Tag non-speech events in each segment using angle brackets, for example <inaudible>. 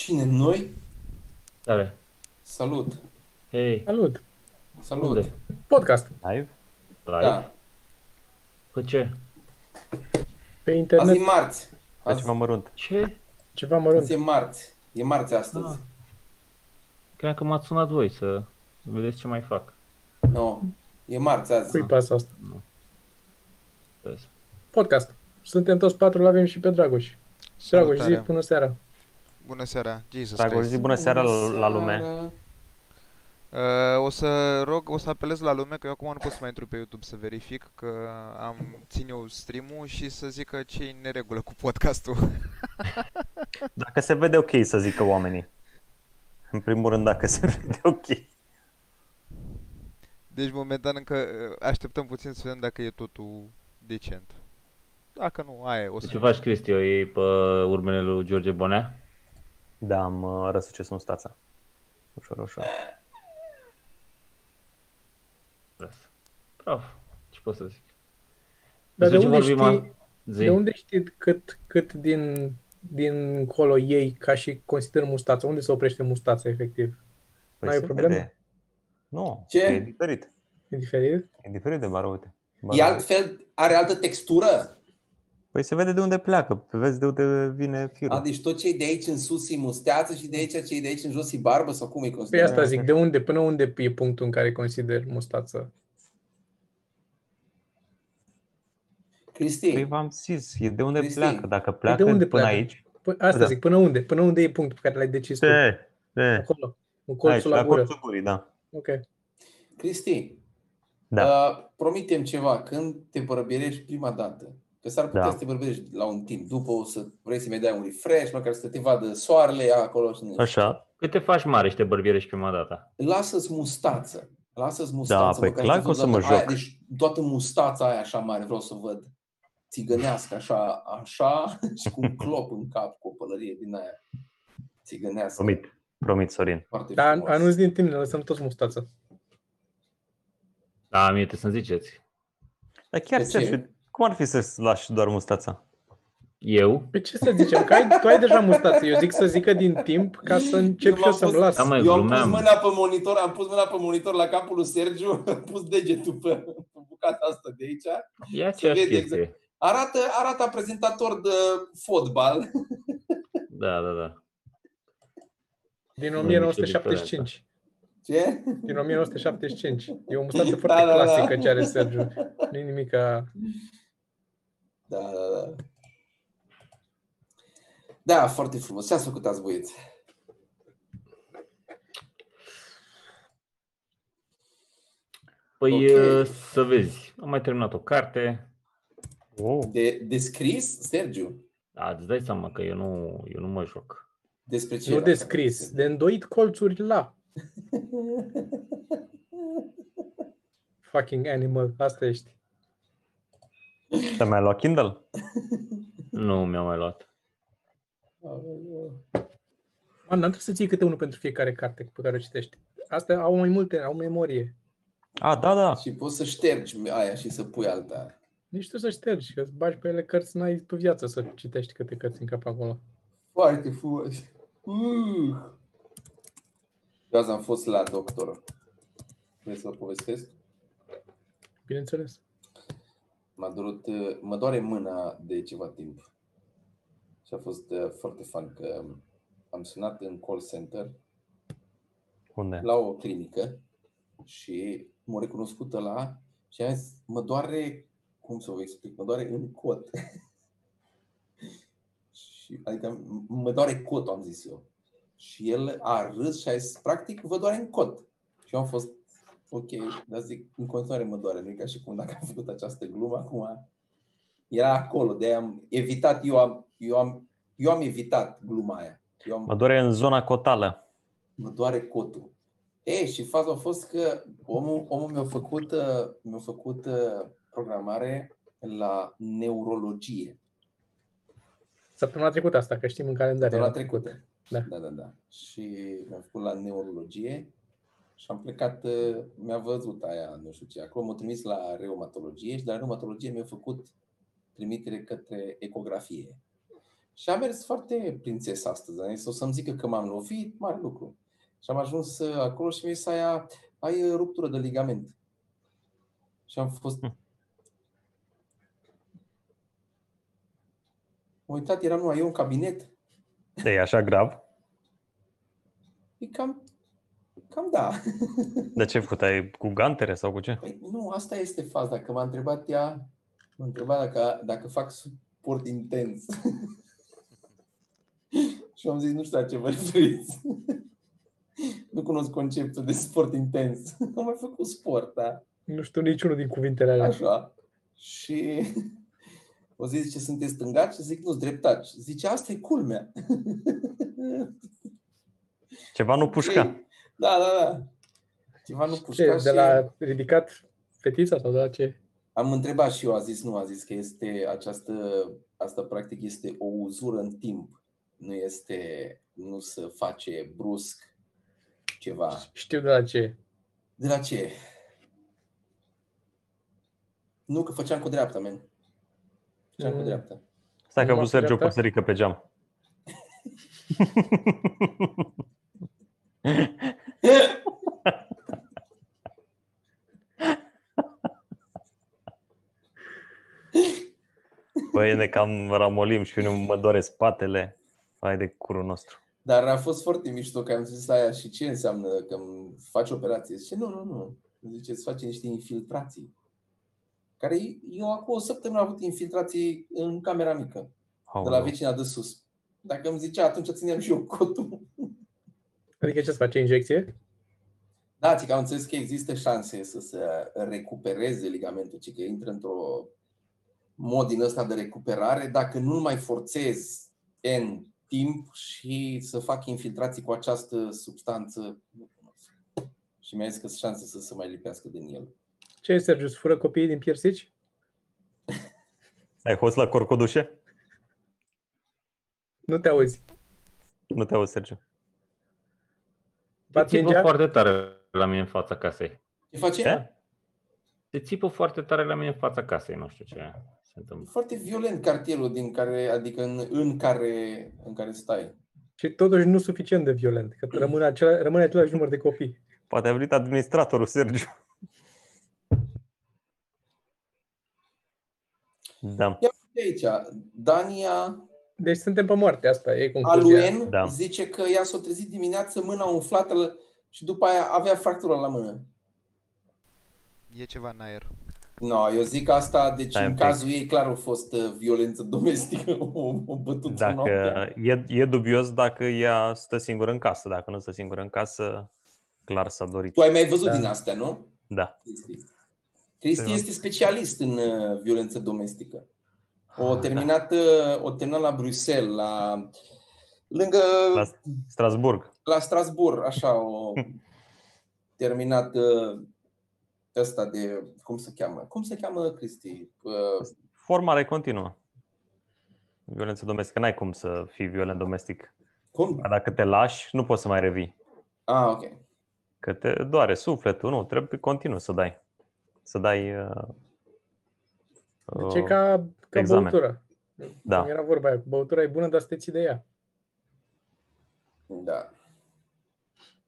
Cine? Noi? Tare. Salut! Hei, Salut! Salut! unde? Podcast. Live? Live? Da. Pe ce? Pe Azi internet, e marți. La Azi, ceva mărunt. Ce? ceva mărunt. azi e marți. E marți astăzi. Ah. Cred că m-ați sunat voi să vedeți ce mai fac. No. E marți azi. Cui pasă asta? Vezi. Podcast. Suntem toți patru, l-avem și pe Dragoș. Dragoș, zi Salutare. până seara. Bună seara, Jesus Dragoș, Christ. zi bună seara la, la lume. Seara. Uh, o să rog, o să apelez la lume, că eu acum nu pot să mai intru pe YouTube să verific că am țin eu stream-ul și să zic că ce e în neregulă cu podcastul. <laughs> Dacă se vede ok să zică oamenii. În primul rând, dacă se vede ok. Deci momentan încă uh, așteptăm puțin să vedem dacă e totul decent. Dacă nu, aia e, o să... Ce faci, Cristi? O iei pe urmele lui George Bonea? Da, am uh, răsucit mustața. Ușor, ușor. Bravo. Bravo. Ce pot să zic? Dar de Despre ce unde vorbim știi, a- Zi. de unde știi cât, cât din, din colo ei ca și consider mustața? Unde se oprește mustața, efectiv? N-ai se problemă? vede. Nu, Ce? e diferit. E diferit? E diferit de bară, uite. Bară, E altfel, are altă textură. Păi se vede de unde pleacă, vezi de unde vine firul. A, deci tot ce e de aici în sus e musteață și de aici ce e de aici în jos e barbă sau cum e Păi considerat? asta zic, de unde, până unde e punctul în care consider mustață? Cristi, Păi v-am zis, e de unde Cristi. pleacă. Dacă pleacă unde până pleacă? aici, Păi asta Da. zic, până unde? Până unde e punctul pe care l-ai decis tu? de, de, Acolo, în aici, colțul la la gură. colțul gurii, da. Ok. Cristi, Da. uh, promitem ceva. Când te bărbirești prima dată, că s-ar putea Da. să te bărbirești la un timp, după o să vrei să mai dai un refresh, măcar să te vadă soarele acolo. Și Așa. Cât te faci mare și te bărbierești prima dată? Lasă-ți mustață. Lasă-ți mustață. păi măcar clar să că o să văd mă toată aia, joc. Deci toată mustața aia așa mare vreau să văd. Țigănească așa, așa și cu un <laughs> clop în cap, cu o pălărie din aia. Țigănească. Promit, promit, Sorin. Foarte Dar frumos. anunț din timp, ne lăsăm toți mustață. Da, mie trebuie să-mi ziceți. Dar chiar, De ce? Sergiu, cum ar fi să-ți lași doar mustața? Eu? Pe ce să zicem? Că ai, tu ai deja mustață. Eu zic să zică din timp ca să încep Eu și eu m-am să-mi pus- las. Da, mă, Eu am pus glumeam. mâna pe monitor, am pus mâna pe monitor la capul lui Sergiu, <laughs> am pus degetul pe, pe bucata asta de aici. E aceeași vede chestie. Arată, arată prezentator de fotbal. Da, da, da. Din Nu e 1975. Ce? Din 1975. E o mustață Da, foarte da, da. clasică ce are Sergiu. Nu e nimic ca... Da, da, da. Da, foarte frumos. Ce ați făcut azi, băieți? Păi Ok. uh, să vezi, am mai terminat o carte. Oh. De, de scris, Sergiu? Da, îți dai seama că eu nu, eu nu mă joc. Despre ce Nu era? de scris, de îndoit colțuri la. <laughs> Fucking animal. Asta ești. Te mai luat Kindle? <laughs> Nu mi-am mai luat. Man, n-am trebuit să ții câte unul pentru fiecare carte pe care o citești. Astea au mai multe, au memorie. A, da, da. Și poți să ștergi aia și să pui alta. Nici tu să ștergi, că îți bagi pe ele cărți, n-ai pe viață să citești câte cărți în cap acolo. Foarte frumos. Uh. Eu azi am fost la doctor. Vreți să vă povestesc? Bineînțeles. M-a durut, uh, mă doare mâna de ceva timp. Și a fost uh, foarte fun că am sunat în call center Unde? la o clinică și m-a recunoscut la și am zis, mă doare, cum să vă explic, mă doare în cot. <laughs> și, adică m- mă doare cotul, am zis eu. Și el a râs și a zis, practic, vă doare în cot. Și eu am fost, ok, dar zic, în continuare mă doare, nu e ca și cum dacă am făcut această glumă, acum era acolo, de am evitat, eu am, eu am, eu am evitat gluma aia. Eu am, Mă doare în zona cotală. mă doare cotul. Ei, și faza a fost că omul, omul mi-a făcut, uh, mi-a făcut uh, programare la neurologie. Săptămâna trecută asta, că știm în calendar. De la era trecută. Da. da, da, da. Și mi-am făcut la neurologie și am plecat, uh, mi-a văzut aia, nu știu ce. Acolo m-a trimis la reumatologie și de la reumatologie mi-a făcut trimitere către ecografie. Și a mers foarte prințes astăzi. Am zis, o să-mi zică că m-am lovit, mare lucru. Și am ajuns uh, acolo și mi-a zis aia, ai uh, ruptură de ligament. Și am fost... Hm. M-am uitat, era numai eu în cabinet. E așa grav? E cam, cam da. De ce ai făcut? Ai cu gantere sau cu ce? Păi nu, asta este faza, că m-a întrebat ea, m-a întrebat dacă, dacă fac suport intens. <laughs> și am zis, nu știu la ce vă referiți. <laughs> nu cunosc conceptul de sport intens. <laughs> Am mai făcut sport, da. Nu știu niciunul din cuvintele alea. Așa. Și o zi zice, sunteți stângaci? Și zic, nu, dreptaci. Zice, asta e culmea. Ceva nu pușca. Da, da, da. Ceva nu Ce, pușca de și la ridicat fetița sau de la ce? am întrebat și eu, a zis nu, a zis că este această, asta practic este o uzură în timp. Nu este, nu se face brusc ceva. Știu de la ce. De la ce? Nu, că făceam cu dreapta, men. Făceam cu Mm. dreapta. Stai că a Nu vrut luați Sergio dreapta? păsărică pe geam. <laughs> <laughs> Băi, ne cam ramolim și unul mă doare spatele. Hai de curul nostru. Dar a fost foarte mișto că am zis aia și ce înseamnă că îmi faci operație. Zice, nu, nu, nu. Zice, îți face niște infiltrații. Care eu acum o săptămână am avut infiltrații în camera mică, de la Aoleu. vecina de sus. Dacă îmi zicea, atunci țineam și eu cotul. Adică ce să face injecție? Da, ți că am înțeles că există șanse să se recupereze ligamentul, ci că intră într-o mod din ăsta de recuperare dacă nu-l mai forțez în timp și să fac infiltrații cu această substanță. Nu cunosc. Și mi-a zis că sunt șanse să se mai lipească din el. Ce, Sergiu, îți fură copiii din piersici? <laughs> Ai fost la corcodușe? Nu te auzi. Nu te auzi, Sergiu. Se Bați țipă mingea? foarte tare la mine în fața casei. Ce face? Ce? Se țipă foarte tare la mine în fața casei, nu știu ce se E întâmplă. foarte violent cartierul din care, adică în, în, care, în care stai. Și totuși nu suficient de violent, că rămâne, acela, rămâne același număr de copii. Poate a venit administratorul, Sergiu. Da. De aici, Dania Deci suntem pe moarte, asta e concluzia. Aluen Da. zice că ea s-a trezit dimineață, mâna umflată și după aia avea fractură la mână. E ceva în aer. No, eu zic asta, deci Stai un în pic. cazul ei clar a fost uh, violență domestică, <laughs> o, o bătut Dacă noaptea. e, e dubios dacă ea stă singură în casă. Dacă nu stă singură în casă, clar s-a dorit. Tu ai mai văzut Da. din astea, nu? Da. Cristi. Cristi Da. este specialist în uh, violență domestică. O Ah, terminat, uh, o terminat la Bruxelles, la lângă La Strasburg. la Strasbourg, așa, o <laughs> terminat uh, ăsta de, cum se cheamă? Cum se cheamă, Cristi? Uh, Formare continuă. Violență domestică. N-ai cum să fii violent domestic. cum? Dar Dacă te lași, nu poți să mai revii. Ah, ok. Că te doare sufletul. Nu, trebuie continuu să dai. Să dai... Uh, Deci e uh, ca, ca examen. băutura. Da. Cum Era vorba aia, băutura e bună, dar să te ții de ea. Da.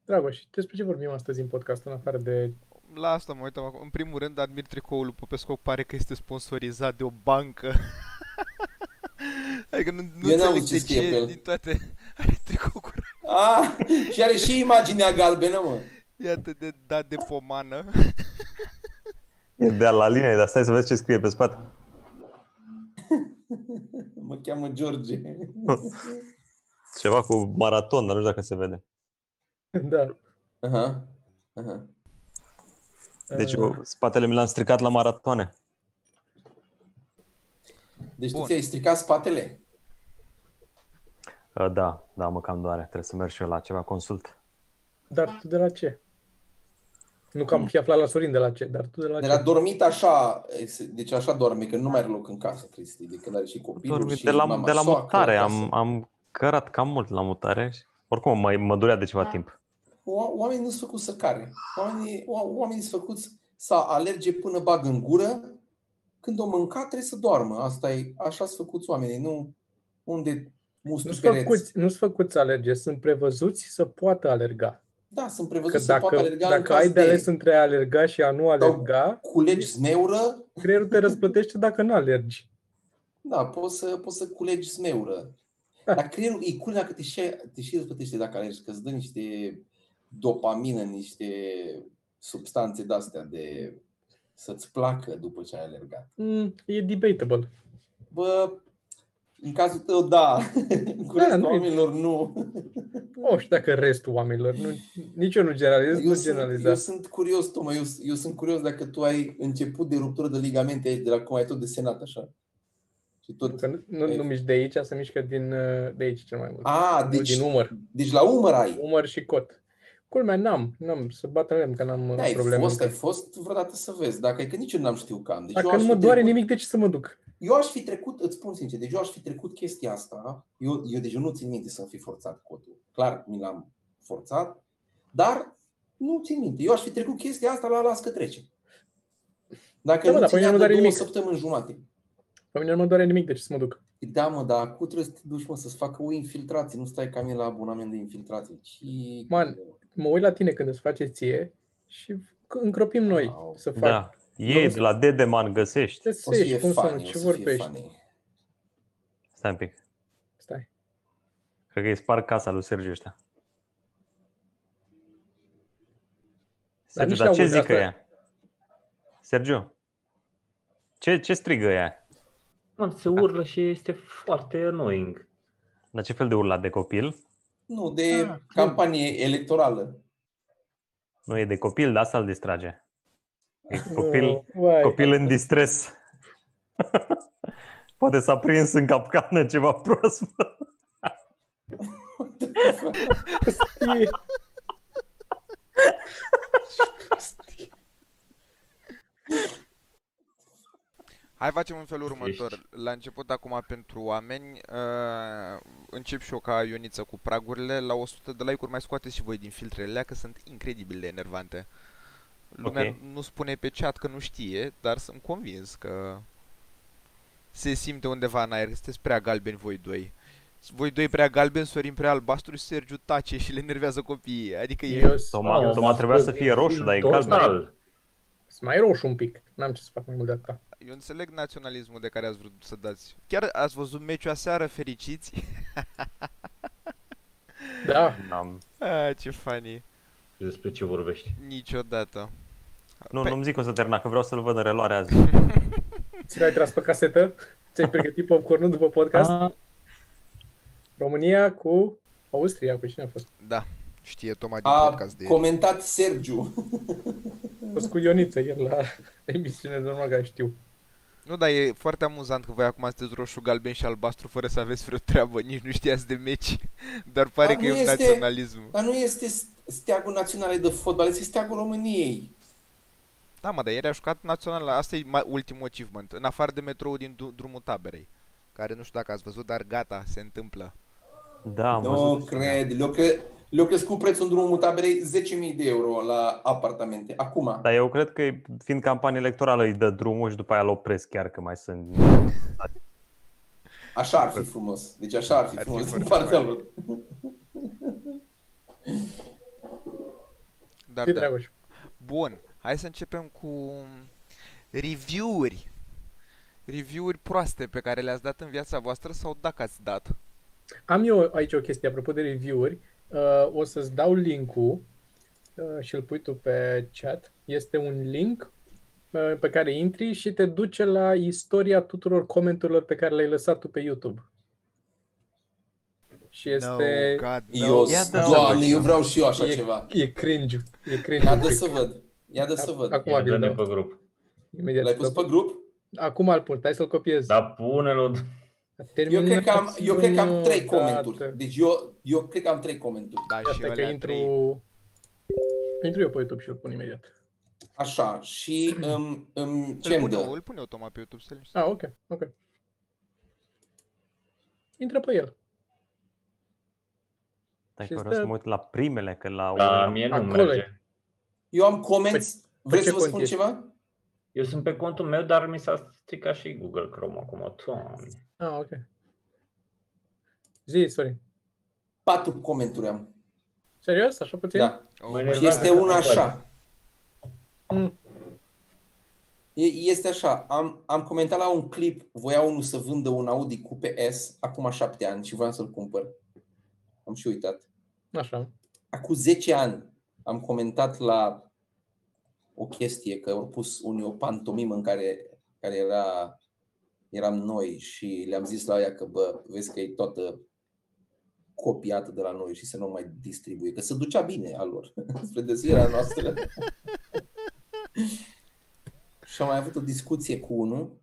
Dragoș, despre ce vorbim astăzi în podcast, în afară de... La asta mă uitam acum. În primul rând, admir tricoul lui Popescu, pare că este sponsorizat de o bancă. <laughs> adică nu, nu Eu n-am înțeleg ce de scrie pe ce el. din toate <laughs> are tricou cu Ah, și are și imaginea galbenă, mă. e atât de dat de pomană. E de la linie, dar stai să vezi ce scrie pe spate. <laughs> Mă cheamă George. <laughs> Ceva cu maraton, dar nu știu dacă se vede. Da. Aha. Aha. Deci Uh, eu, spatele mi l-am stricat la maratoane. Deci tu Bun. ți-ai stricat spatele? Uh, Da, da, mă cam doare. Trebuie să merg și eu la ceva consult. Dar tu de la ce? Nu că am fi aflat la Sorin de la ce, dar tu de la De ce? la dormit așa, deci așa doarme, că nu mai are loc în casă, Cristi, de când are și copilul Dormi și de la, mama de la soacră mutare. acasă. Am, am cărat cam mult la mutare. și- Oricum, mă, mă durea de ceva timp. O- Oamenii nu sunt făcuți să care. Oamenii, o- oamenii sunt făcuți să alerge până bag în gură. Când o mânca, trebuie să doarmă. Asta e, așa sunt făcuți oamenii. Nu unde musti Nu sunt pereți. făcuți, nu sunt făcuți să alerge, sunt prevăzuți să poată alerga. Da, sunt Că prevăzut să poată dacă, alerga în dacă caz ai de ales între a alerga și a nu alerga, culegi zmeură, creierul te răsplătește dacă nu alergi. da, poți să, poți să culegi zmeură. Da. Dar creierul e cool dacă te și, te și răsplătește dacă alergi, că îți dă niște dopamină, niște substanțe de-astea de să-ți placă după ce ai alergat. Mm, e debatable. Bă, în cazul tău, da. <laughs> În Da, restul nu e- oamenilor, nu. Nu știu dacă restul oamenilor, nu, nici eu nu generalizez, Eu nu sunt, eu generalizez. sunt curios, Toma, eu, eu sunt curios dacă tu ai început de ruptură de ligamente aici, de la cum ai tot desenat așa. Și tot... Că nu, nu, nu mișc de aici, se mișcă din, uh, de aici cel mai mult. A, Nu, deci, din umăr. deci la umăr ai. Umăr și cot. Culmea, n-am, n-am, să bată lemn, că n-am uh, Da, ai probleme. fost, ai încă. fost vreodată să vezi. Dacă e că nici eu n-am știut că am. Deci eu Dacă aș nu fi mă doare trecut- nimic, de ce să mă duc? Eu aș fi trecut, îți spun sincer, deci eu aș fi trecut chestia asta. Eu, eu deci eu nu țin minte să-mi fi forțat cotul. Clar, mi l-am forțat, dar nu țin minte. Eu aș fi trecut chestia asta la las că trece. Dacă Da, mă, nu dar pe mine ținea nu de doare două nimic. săptămâni jumate. Pe mine nu mă doare nimic, de ce să mă duc? Da, mă, dar acum trebuie să te duci, mă, să-ți facă o infiltrație. Nu stai ca mine la abonament de infiltrație. Ci... Man, Mă uit la tine când îți face ție și încropim noi Wow. să fac. Da. Ei de la Dedeman găsești. Ce O să să fie cum să nu, funny, o ce să fie vorbești? funny. Stai un pic. Stai. Cred că îi sparg casa lui Sergiu ăștia. Sergiu, nici dar ce n-auzi zică asta. ea? Sergiu, ce, ce strigă ea? Mă, se urlă și este foarte annoying. La ce fel de urlat de copil? Nu, de Ah, campanie electorală. Nu e de copil, dar asta îl distrage. E <laughs> copil, Nu, vai, copil în distres. <laughs> Poate s-a prins în capcană ceva proaspăt. prostie. Hai facem în felul Ești. următor. La început, acum, pentru oameni, uh, încep și eu ca Ioniță cu pragurile. La 100 de like-uri mai scoateți și voi din filtrele alea, că sunt incredibil de enervante. Lumea Ok. nu spune pe chat că nu știe, dar sunt convins că se simte undeva în aer, că sunteți prea galbeni voi doi. Voi doi prea galbeni, Sorin prea albastru și Sergiu tace și le enervează copiii. Adică e... Eu Toma, Mamă, Toma m-a trebuia să spus fie roșu, dar e total. galben. sunt mai roșu un pic. N-am ce să fac mai mult de atât. Eu înțeleg naționalismul de care ați vrut să dați. Chiar ați văzut meciul aseară, fericiți? Da, N-am- Ah, ce funny. Despre ce vorbești? Niciodată. Nu, Păi- nu-mi zic că o să termina, că vreau să-l văd în reluare azi. <laughs> ți l-ai tras pe casetă? Ți-ai pregătit popcorn după podcast? Ah, România cu Austria, cu cine a fost? Da, știe Toma din A podcast de ieri. comentat Sergiu. A fost cu Ioniță ieri la emisiune, normal că știu. Nu, dar e foarte amuzant că voi acum sunteți roșu, galben și albastru fără să aveți vreo treabă, nici nu știați de meci. <laughs> Dar pare Dar că e nu un este- naționalism. Dar nu este steagul național de fotbal, este steagul României. Da, mă, dar ieri a jucat național, asta e mai- ultimul achievement, în afară de metrou din du- drumul taberei. Care nu știu dacă ați văzut, dar gata, se întâmplă. Da, am Nu văzut. cred. Le-au, cre- le-au crescut prețul în drumul taberei 10.000 de euro la apartamente. Acum. Dar eu cred că, fiind campanie electorală, îi dă drumul și după aia îl opresc chiar că mai sunt... Așa ar fi frumos. Deci așa ar fi Ar fi frumos din foarte partea fain. lor. Dar Ce da. treabă și Bun, hai să începem cu review-uri. Review-uri proaste pe care le-ați dat în viața voastră sau dacă ați dat. Am eu aici o chestie, apropo de review-uri. Uh, o să-ți dau link-ul uh, și îl pui tu pe chat. Este un link uh, pe care intri și te duce la istoria tuturor comenturilor pe care le-ai lăsat tu pe YouTube. Și este... No, God, Eu, no. Ia dă-l doamne, să eu vreau și eu așa e, ceva. e cringe. E cringe. Ia un dă pic. să văd. Ia dă să văd. Acum vi-l dă-ne dau. pe grup. Imediat. L-ai pus pe grup? Acum îl pun, stai să-l copiez. Da, pune-l. Eu cred că am, eu cred că am trei Terminați comenturi. odată. Deci eu, eu cred că am trei comenturi. Da, și Asta că alea intru... trei. Intru eu pe YouTube și îl pun imediat. Așa, și îmi, îmi ce Îl îmi pun eu, dă? îl pun eu, Toma, pe YouTube să Ah, ok, ok. Intră pe el. Stai Și că vreau să stă- mă uit la primele, că la La unele- mie nu Acolo merge. E. Eu am comments. Vreți ce să vă cont spun ești? ceva? Eu sunt pe contul meu, dar mi s-a stricat și Google Chrome acum. Doamne. Ah, ok. Zi, Sorin. Patru comenturi am. Serios? Așa puțin? Da. Oh, Mă Și enervează este că una nu așa. Mm. E- Este așa, am, am comentat la un clip, voia unul să vândă un Audi Coupe S acum șapte ani și voiam să-l cumpăr. Am și uitat. Așa. Acum 10 ani am comentat la o chestie, că au pus unii o pantomimă în care, care era, eram noi și le-am zis la ea că, bă, vezi că e toată copiată de la noi și să nu mai distribuie, că se ducea bine a lor, <laughs> spre desfirea noastră. <laughs> și am mai avut o discuție cu unul,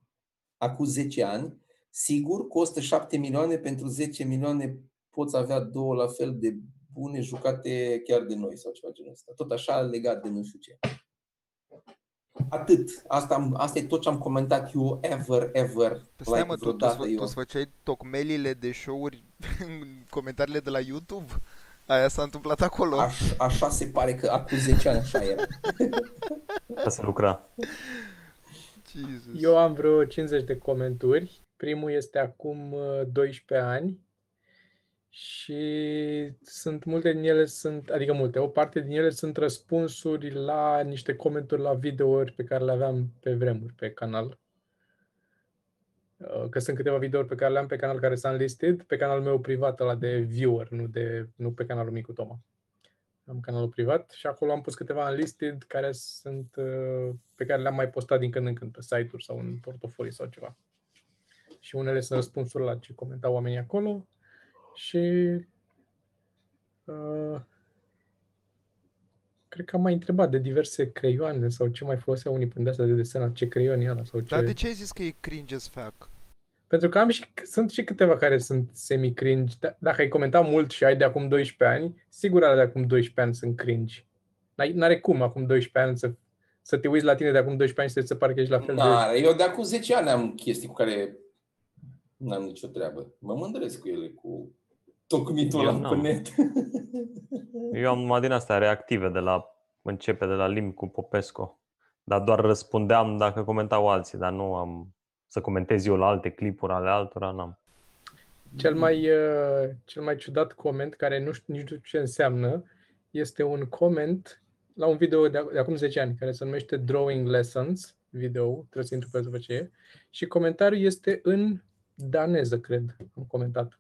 acum 10 ani, sigur costă 7 milioane, pentru 10 milioane poți avea două la fel de bune jucate chiar de noi sau ceva genul ăsta. Tot așa legat de nu știu ce. Atât. Asta, am, asta e tot ce am comentat eu ever, ever. Păi stai mă, tu, tu, vreodată tu, tu îți făceai tocmelile de show-uri <laughs> în comentariile de la YouTube? Aia s-a întâmplat acolo. Aș, așa se pare că acum 10 ani așa era. <laughs> Ca să lucra. Jesus. Eu am vreo 50 de comenturi. Primul este acum uh, 12 ani și sunt multe din ele sunt, adică multe, o parte din ele sunt răspunsuri la niște comenturi la videouri pe care le aveam pe vremuri pe canal. Uh, Că sunt câteva videouri pe care le am pe canal care sunt listed, pe canalul meu privat, ăla de viewer, nu, de, nu pe canalul Micu Toma. Am canalul privat și acolo am pus câteva unlisted care sunt, uh, pe care le-am mai postat din când în când pe site-uri sau în portofolii sau ceva. Și unele sunt răspunsuri la ce comentau oamenii acolo și uh, cred că am mai întrebat de diverse creioane sau ce mai foloseau unii prin astea de desenat, ce creion e ăla sau ce... Dar de ce ai zis că e cringe as fuck? Pentru că am și, sunt și câteva care sunt semi-cringe. D- Dacă ai comentat mult și ai de acum 12 ani, sigur ale de acum 12 ani sunt cringe. N-ai- N-are cum acum 12 ani să, să te uiți la tine de acum 12 ani și să ți se pare că ești la fel de... Na, eu de acum 10 ani am chestii cu care n-am nicio treabă. Mă mândresc cu ele, cu tocmitul Eu la pe n-am. net. Eu am numai din astea reactive de la începe de la limbi cu Popescu. Dar doar răspundeam dacă comentau alții, dar nu am să comentez eu la alte clipuri ale altora, n-am. Cel mai, uh, cel mai ciudat coment, care nu știu nici nu știu ce înseamnă, este un coment la un video de, de acum 10 ani, care se numește Drawing Lessons, video, trebuie să intru pe după ce e, și comentariul este în daneză, cred, am comentat.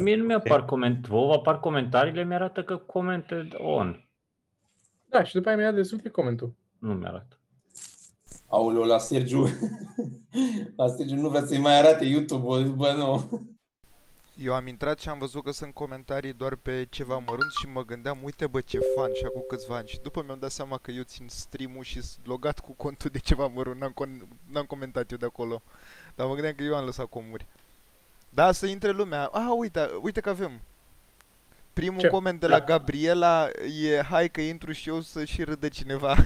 Mie nu mi-apar coment, vouă apar comentariile, mi-arată că commented on. Da, și după aia mi-a desuflit comentul. Nu mi-arată. Aoleu, la Sergiu. la Sergiu nu vrea să-i mai arate YouTube-ul. Bă, nu. Eu am intrat și am văzut că sunt comentarii doar pe ceva mărunt și mă gândeam, uite bă ce fan și acum câțiva ani. Și după mi-am dat seama că eu țin stream-ul și sunt logat cu contul de ceva mărunt, n-am, con- n-am comentat eu de acolo. Dar mă gândeam că eu am lăsat comuri. Da, să intre lumea. Ah, uite, uite că avem. Primul Ce? coment de la Gabriela e hai că intru și eu să și râdă cineva.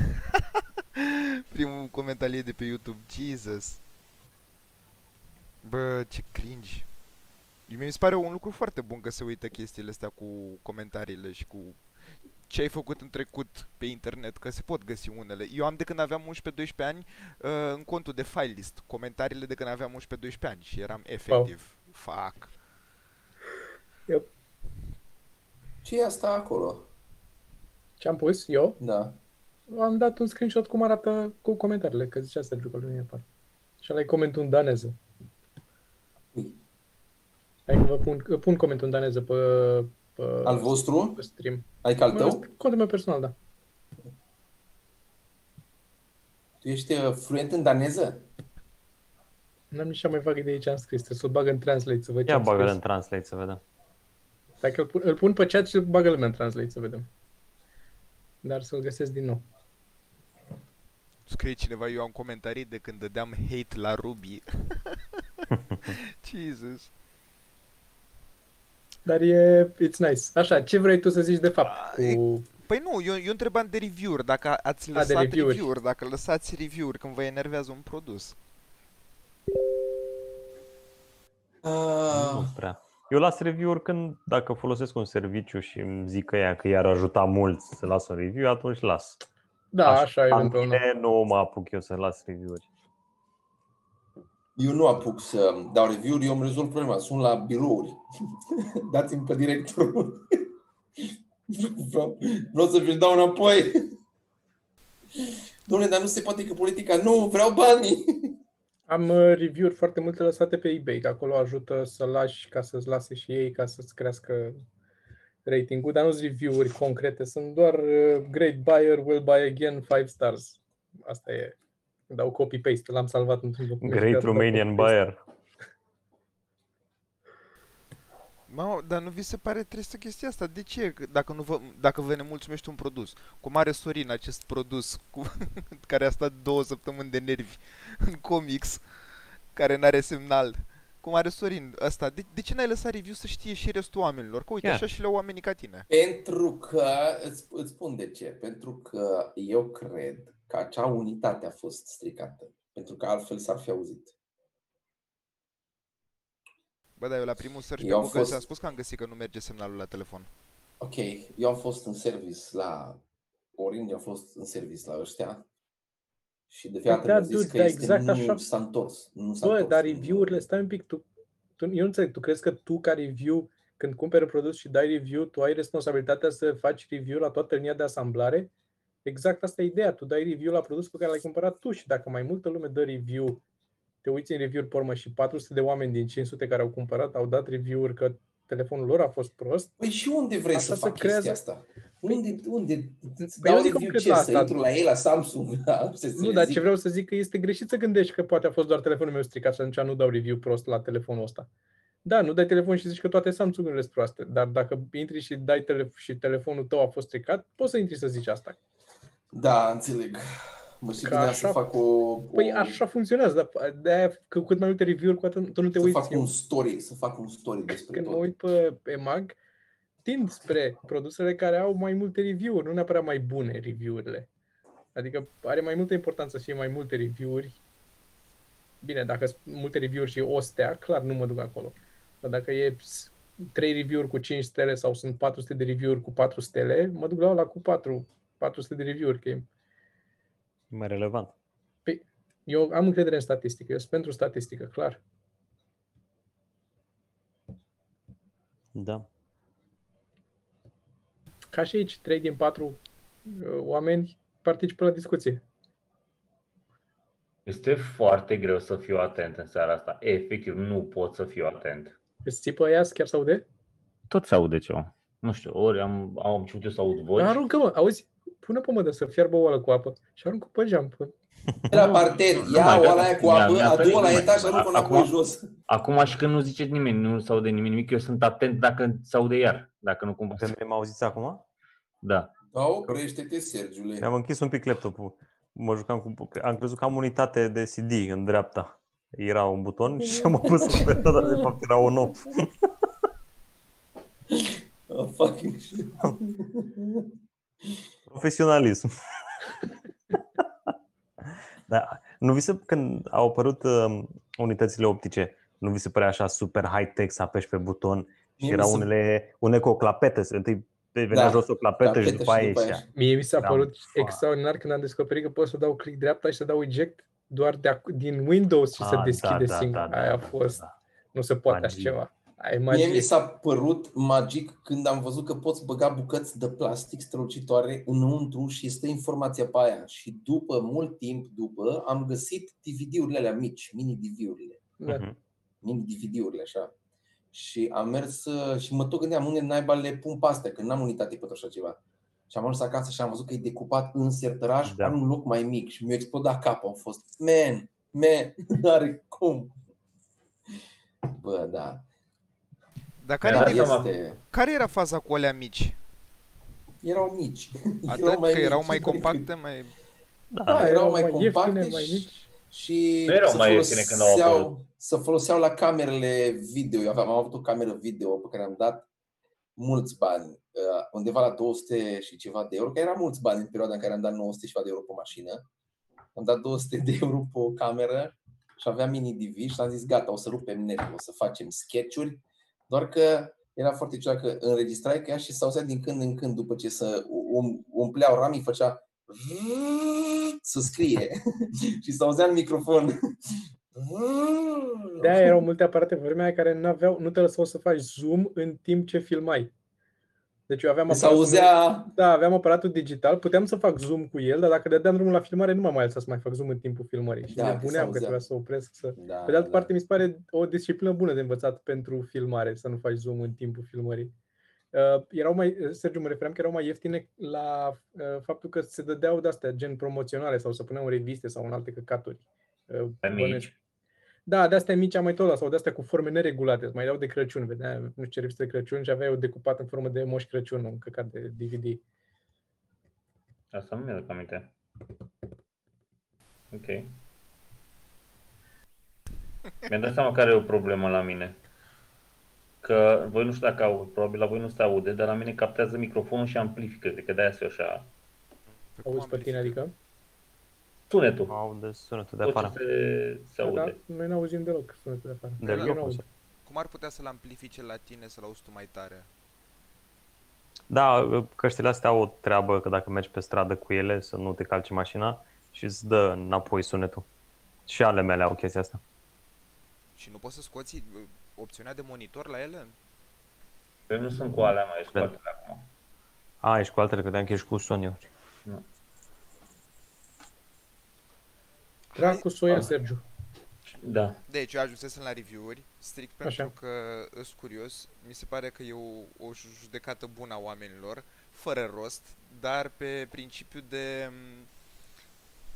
<laughs> Primul comentariu de pe YouTube. Jesus. Bă, ce cringe. Mie mi se pare un lucru foarte bun că se uită chestiile astea cu comentariile și cu ce ai făcut în trecut pe internet, că se pot găsi unele. Eu am de când aveam 11-12 ani uh, în contul de file list, comentariile de când aveam 11-12 ani și eram efectiv, fuck. ce e asta acolo? Ce am pus eu? Da. Am dat un screenshot cum arată cu comentariile, că zicea Sergiu că lui mi apar. Și ăla e comentul în daneză. Ui. Hai că vă pun, vă pun comentul în daneză pe, pe, Al vostru? pe stream. Adică al tău? Contul meu personal, da. Tu ești uh, fluent în daneză? N-am nici cea mai vagă idee ce am scris. Trebuie să-l bag în translate să văd ce Ia am bagă scris. în translate să vedem. Dacă îl pun, îl pun pe chat și îl bagă lumea în translate să vedem. Dar să-l găsesc din nou. Scrie cineva, eu am comentarii de când dădeam hate la Ruby. <laughs> Jesus. Dar e, it's nice. Așa, ce vrei tu să zici de fapt A, e- cu... Păi nu, eu, eu întrebam de review-uri, dacă ați A, lăsat de review-uri. review-uri, dacă lăsați review-uri când vă enervează un produs. Uh, Nu prea. Eu las review-uri când, dacă folosesc un serviciu și îmi zic că ea că i-ar ajuta mult să las un review, atunci las. Da, așa, În eventual. da. mine nu mă apuc eu să las review-uri. Eu nu apuc să dau review-uri, eu îmi rezolv problema. Sunt la birouri. <laughs> Dați-mi pe directorul. Vreau, <laughs> vreau să vi-l dau înapoi. Dom'le, dar nu se poate că politica... Nu, vreau banii. Am uh, review-uri foarte multe lăsate pe eBay, că acolo ajută să lași ca să-ți lase și ei, ca să-ți crească ratingul, dar nu sunt review-uri concrete, sunt doar uh, great buyer, will buy again, 5 stars. Asta e. Dau copy-paste, l-am salvat într-un document. Great Dau Romanian copy-paste. buyer. Mamă, dar nu vi se pare tristă chestia asta? De ce? Dacă, nu vă, dacă vă nemulțumește un produs. Cum are Sorin acest produs cu, <laughs> care a stat două săptămâni de nervi în comics, care n-are semnal. Cum are Sorin ăsta. De, de ce n-ai lăsat review să știe și restul oamenilor? Că uite, Chiar. așa și le oamenii ca tine. Pentru că, îți, îți spun de ce. Pentru că eu cred că acea unitate a fost stricată. Pentru că altfel s-ar fi auzit. Bă, dar eu la primul search pe Eu am Google fost- ți-am spus că am găsit că nu merge semnalul la telefon. Ok, eu am fost în service la Orin, eu am fost în service la ăștia și de fiecare Da, dată mi-a zis dude, că da, este, exact nu așa. s-a întors. Nu s-a Bă, întors. dar Nu- review-urile, stai un pic, tu, tu, eu nu înțeleg, tu crezi că tu ca review, când cumperi un produs și dai review, tu ai responsabilitatea să faci review la toată linia de asamblare? Exact asta e ideea, tu dai review la produs pe care l-ai cumpărat tu și dacă mai multă lume dă review, te uiți în review-uri pe urmă și 400 de oameni din 500 care au cumpărat au dat review-uri că telefonul lor a fost prost, Păi și unde vrei Așa să se fac chestia creează- asta? Unde, unde? Îți Păi eu dau zic review concret ce? la Să asta. intru la ei, la Samsung? <laughs> Da, să Nu, le dar zic. ce vreau să zic că este greșit să gândești că poate a fost doar telefonul meu stricat și atunci nu dau review prost la telefonul ăsta. Da, nu dai telefon și zici că toate Samsung-urile sunt proaste, dar dacă intri și dai tele- și telefonul tău a fost stricat, poți să intri să zici asta. Da, înțeleg. Mă și Că gândeam așa- să fac o... Păi o, așa funcționează, dar de-aia că cu cât mai multe review-uri, cu atât tu nu te să uiți. fac un story, să fac un story despre Când tot. mă uit pe EMAG, tind spre produsele care au mai multe review-uri, nu neapărat mai bune review-urile. Adică are mai multă importanță să fie mai multe review-uri. Bine, dacă sunt multe review-uri și o stea, clar nu mă duc acolo. Dar dacă e 3 review-uri cu 5 stele sau sunt 400 de review-uri cu 4 stele, mă duc la ăla cu 4, 400 de review-uri, că e E mai relevant. eu am încredere în statistică, eu sunt pentru statistică, clar. Da. Ca și aici, 3 din 4 oameni participă la discuție. Este foarte greu să fiu atent în seara asta. Efectiv, nu pot să fiu atent. Îți țipă aia, chiar se aude? Tot se aude ceva. Nu știu, ori am, am început eu să aud voci. Dar aruncă, mă, auzi, pune pe mădă să fiarbă o oală cu apă și aruncă pe geam. Pe... La parter, Nu ia mai, oala aia cu mi-a- apă, mi-a adu-o trăit, la nu mai- etaj și aruncă înapoi acum- jos. Acum și când nu zice nimeni, nu se aude nimic, nimic, eu sunt atent dacă se aude iar. Dacă nu cumva. Pe mine mă auziți acum? Da. Da, oprește-te, Sergiule. Mi-am închis un pic laptopul. Mă jucam cu... Am crezut că am unitate de CD în dreapta. Era un buton și am apus pe <laughs> dar de fapt era un off. Oh, fucking shit. Profesionalism. <laughs> da, nu vi se, când au apărut uh, unitățile optice, nu vi se părea așa super high-tech să apeși pe buton și Mie erau mi se- unele, unele cu o clapetă, să- întâi venea Da, jos o clapetă, și clapetă după aia și după ieșea. aia. Mie mi s-a Da, părut fuck. extraordinar când am descoperit că pot să dau click dreapta și să dau eject doar de ac- din Windows și Ah, se da, deschide da, singur. da, da, Aia a da, fost, da. nu se poate așa Magie. ceva. Aia e Mie magie. mi s-a părut magic când am văzut că poți băga bucăți de plastic strălucitoare înăuntru și stă informația pe aia. Și după mult timp după am găsit DVD-urile alea mici, mini-DV-urile. Da. Mhm. mini-DVD-urile așa. Și am mers uh, și mă tot gândeam unde naiba le pun pe astea, că n-am unitate pentru așa ceva. Și am ajuns acasă și am văzut că e decupat în sertăraș, Da. da. are un loc mai mic și mi-a explodat capul. Am fost, man, man, <laughs> n-are cum. Bă, da. Dar Mi-a care, dat era, seama. Este... care era faza cu alea mici? Erau mici. Atât că erau mici. mai compacte, mai... Da, erau mai ieftine, compacte mai și- mici. Și Nu erau să mai ieftine când au foloseau- apărut. Să foloseau la camerele video. Eu aveam, am avut o cameră video pe care am dat mulți bani, uh, undeva la 200 și ceva de euro, că era mulți bani în perioada în care am dat 900 și ceva de euro pe mașină. Am dat 200 de euro pe o cameră și aveam mini-DV și am zis gata, o să rupem netul, o să facem sketch-uri, doar că era foarte ciudat că înregistrai că ea și s-auzea din când în când după ce să um, umpleau ramii, făcea să scrie <laughs> și s-auzea în microfon De-aia erau multe aparate pe vremea aia care n-aveau, nu te lăsau să faci zoom în timp ce filmai. Deci eu aveam Se aparatul auzea... Da, aveam aparatul digital, puteam să fac zoom cu el, dar dacă dădeam drumul la filmare, nu m-am mai lăsat să mai fac zoom în timpul filmării. Și Da, că se nebuneam că auzea. trebuia să opresc. Să... Da, Pe de altă da. parte, mi se pare o disciplină bună de învățat pentru filmare, să nu faci zoom în timpul filmării. Uh, erau mai, Sergiu, mă referam că erau mai ieftine la uh, faptul că se dădeau de-astea, gen promoționale sau să puneau în reviste sau în alte căcaturi. Uh, Pe bănuiesc. mici. Da, de astea mici am mai tot luat, sau de astea cu forme neregulate, îți mai dau de Crăciun, vedea, nu știu ce revistă de Crăciun și avea o decupat în formă de Moș Crăciun, un căcat de DVD. Asta nu mi-aduc aminte. Ok. Mi-am dat seama care e o problemă la mine. Că voi nu știu dacă aud, probabil la voi nu se aude, dar la mine captează microfonul și amplifică, cred că de-aia se așa Auzi pe tine, adică? Sunetul. Aude sunetul de Tot ce afară. se, se Da, aude. noi n-auzim deloc sunetul de afară. Deloc, Eu n-aud. nu se- Cum ar putea să-l amplifice la tine să-l auzi tu mai tare? Da, căștile astea au o treabă că dacă mergi pe stradă cu ele să nu te calci mașina și îți dă înapoi sunetul. Și ale mele au chestia asta. Și nu poți să scoți uh, opțiunea de monitor la ele? Eu nu sunt cu alea mai scoate acum. A, ești cu altele, credeam că ești cu Sony. Dracu soia, Ah. Sergiu. Da. Deci eu ajunsesem la review-uri, strict pentru Așa. că îs curios. Mi se pare că e o, o judecată bună a oamenilor, fără rost, dar pe principiu de m,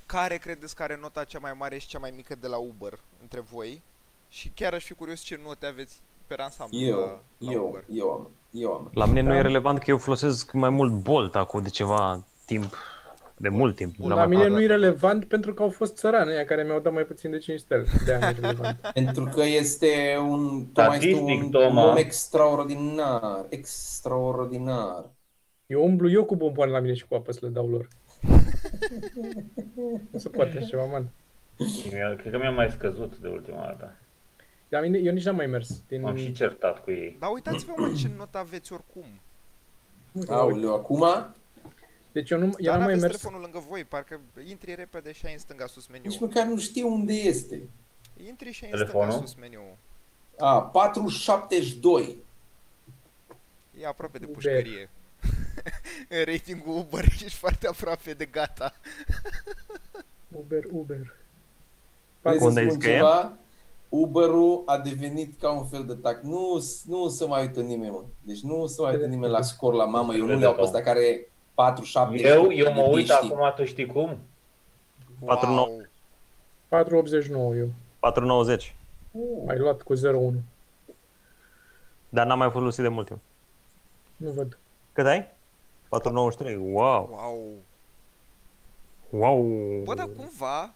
care credeți că are nota cea mai mare și cea mai mică de la Uber între voi? Și chiar aș fi curios ce note aveți pe ansamblu la, Eu, la eu, Uber. eu am, eu am. La mine nu Da. e relevant că eu folosesc mai mult Bolt acum de ceva timp. De mult timp. N-am La mai mine făcut. nu e relevant pentru că au fost țărani aia care mi-au dat mai puțin de 5 stele. De aia nu e relevant. <laughs> Pentru că este un, Toma este Statistic, un, Toma. un om extraordinar, extraordinar. Eu umblu eu cu bomboane la mine și cu apă să le dau lor. nu <laughs> se poate așa ceva, man. Mi-a- Cred că mi-a mai scăzut de ultima dată. La mine, eu nici n-am mai mers. Din... M-am și certat cu ei. Dar uitați-vă mă ce notă aveți oricum. Aoleu, acum Deci eu, nu, eu Dar n-am mai aveți mers. telefonul lângă voi, parcă intri repede și ai în stânga sus meniu. nici măcar nu știu unde este. Intri și ai în Telefonul? stânga sus meniu. A, 472. E aproape de Uber. pușcărie. <laughs> în ratingul Uber ești foarte aproape de gata. <laughs> Uber, Uber. Vrei să Unde ai spun zis că e? ceva? Uber-ul a devenit ca un fel de tac. Nu, nu se mai uită nimeni, mă. Deci nu se mai uită nimeni la scor la mamă. Eu nu le-au pe ăsta care 4, 7. Eu, eu mă uit acum, tu știi cum? 49. Wow. 489 eu. 490. Ai luat cu 01. Dar n-am mai folosit de mult timp. Nu văd. Cât ai? 493. Wow. Wow. Wow. Bă, dar cumva,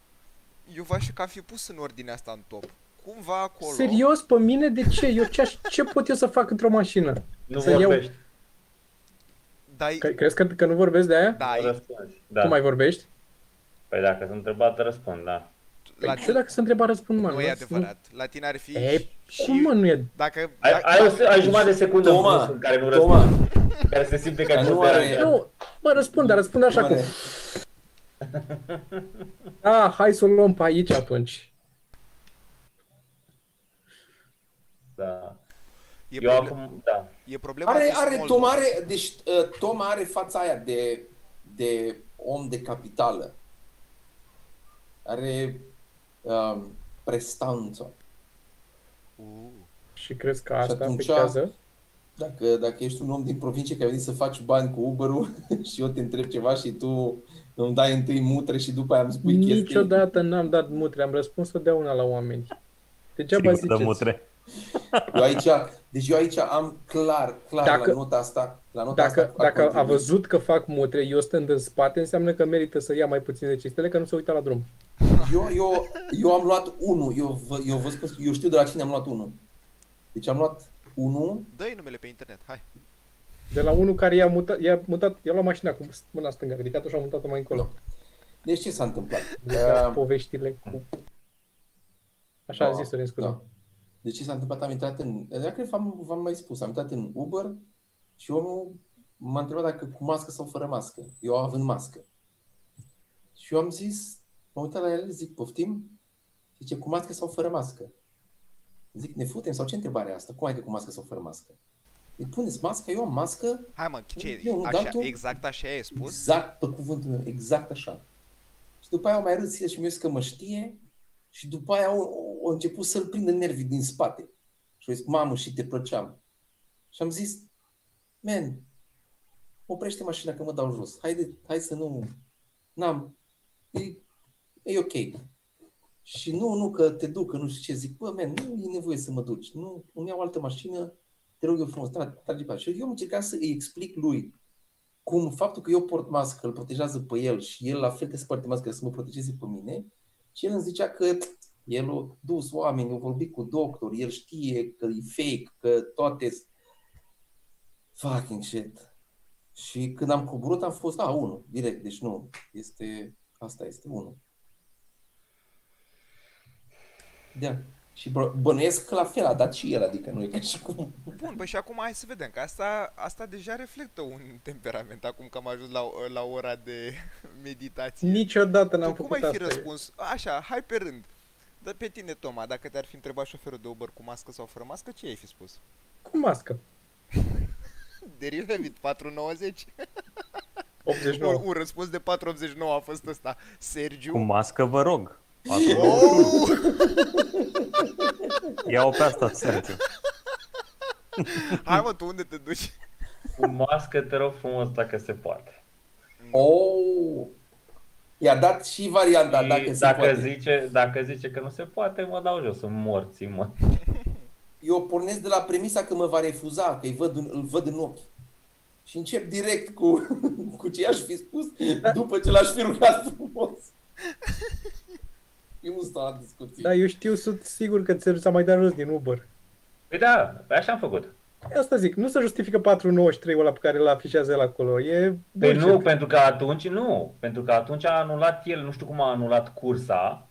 eu v-aș ca fi pus în ordinea asta în top. Cumva acolo... Serios, pe mine de ce? Eu ce, aș- ce pot eu să fac într-o mașină? Nu Să iau- vorbești, Dai... Că, crezi că, că nu vorbesc de aia? nu Dai... răspunzi. Da. Tu mai vorbești? Păi dacă sunt întrebat, răspund, da. La Păi, ce dacă se întreba răspund, mă? nu e las- adevărat. La tine ar fi... E, și... cum mă nu e? Dacă... Ai, dacă- ai, o, se- ai jumătate de secundă în Toma, plus în care nu Toma, răspunzi, care se simte că Dar ai nu fost are- deranjat. Nu, mă răspund, dar răspund așa nu cum. are- <laughs> Ah, hai să o luăm pe aici atunci. Da. E, Eu proble- acum, da. E problema Are, cu are, small Tom talk. are, deci uh, Tom are fața aia de, de om de capitală. Are um, prestanță. Uh. Și crezi că asta atunci- afectează? Dacă, dacă ești un om din provincie care ai venit să faci bani cu Uber-ul <laughs> și eu te întreb ceva și tu îmi dai întâi mutre și după aia îmi spui chestii. Niciodată n-am dat mutre, am răspuns totdeauna la oameni. Degeaba Sigur, dă ziceți. mutre. Eu aici, deci eu aici am clar, clar Dacă- la nota asta. La nota Dacă, asta dacă a contribuit. văzut că fac mutre, eu stând în spate, înseamnă că merită să ia mai puțin de cistele, că nu se uită la drum. Eu, eu, eu am luat unul. Eu, vă- eu, vă spun, eu știu de la cine am luat unul. Deci am luat unul. Dă-i numele pe internet, hai. De la unul care i-a mutat, i-a mutat, i-a luat mașina cu mâna stângă, a ridicat-o și a mutat-o mai încolo. Deci ce s-a întâmplat? Zicea Uh, poveștile cu... Așa a da, zis Sorin Scuza. da. Deci ce s-a întâmplat? Am intrat în... Dacă cred că v-am, v-am mai spus. Am intrat în Uber și omul m-a întrebat dacă cu mască sau fără mască. Eu având mască. Și eu am zis, m-am uitat la el, zic, poftim? Zice, cu mască sau fără mască? Zic, ne futem sau ce întrebare e asta? Cum ai că cu mască sau fără mască? Îi puneți masca, eu am mască, Hai mă, ce, Eu, așa, dar tu- exact așa ai spus? exact pe cuvântul meu, exact așa. Și după aia au mai râs el și mi-a zis că mă știe și după aia au, au început să-l prindă nervii din spate. Și au zis, mamă, și te plăceam. Și am zis, man, oprește mașina că mă dau jos. Haide, hai să nu... N-am... E, e ok. Și nu, nu, că te duc, că nu știu ce. Zic, bă, man, nu e nevoie să mă duci. Nu, îmi iau altă mașină, te rog eu frumos, tra- trage pe Și eu am încercat să îi explic lui cum faptul că eu port mască îl protejează pe el și el la fel trebuie să poarte mască să mă protejeze pe mine și el îmi zicea că el a dus oameni, a vorbit cu doctor, el știe că e fake, că toate s- fucking shit. Și când am coborât am fost, a, unul, direct, deci nu, este, asta este unul. Da. Și bă- bănuiesc că la fel a dat și el, adică nu e ca și cum... Bun, păi și acum hai să vedem, că asta, asta deja reflectă un temperament, acum că am ajuns la, la ora de <laughs> meditație. Niciodată n-am tu cum făcut ai fi asta. răspuns? Așa, hai pe rând. Dar pe tine, Toma, dacă te-ar fi întrebat șoferul de Uber cu mască sau fără mască, ce ai fi spus? Cu mască. Derivevit 490? 89. Un, un răspuns de 489 a fost ăsta. Sergiu? Cu mască vă rog. Oh! <laughs> Ia-o pe asta, Sergiu. Hai mă, tu unde te duci? Cu mască, te rog frumos, dacă se poate. Oh! I-a dat și varianta, Și dacă se dacă, poate. zice, dacă zice că nu se poate, mă dau jos, sunt morți, mă. <laughs> Eu pornesc de la premisa că mă va refuza, că îi văd, în- îl văd în ochi. Și încep direct cu, <laughs> cu ce i-aș fi spus după ce l-aș fi rugat frumos. Eu nu stau la discuții. Da, eu știu, sunt sigur că ți s-a mai dat jos din Uber. Păi da, pe așa am făcut. Asta zic, nu se justifică 493 ăla pe care îl afișează el acolo. E Păi bullshit. nu, pentru că atunci nu. Pentru că atunci a anulat el, nu știu cum a anulat cursa,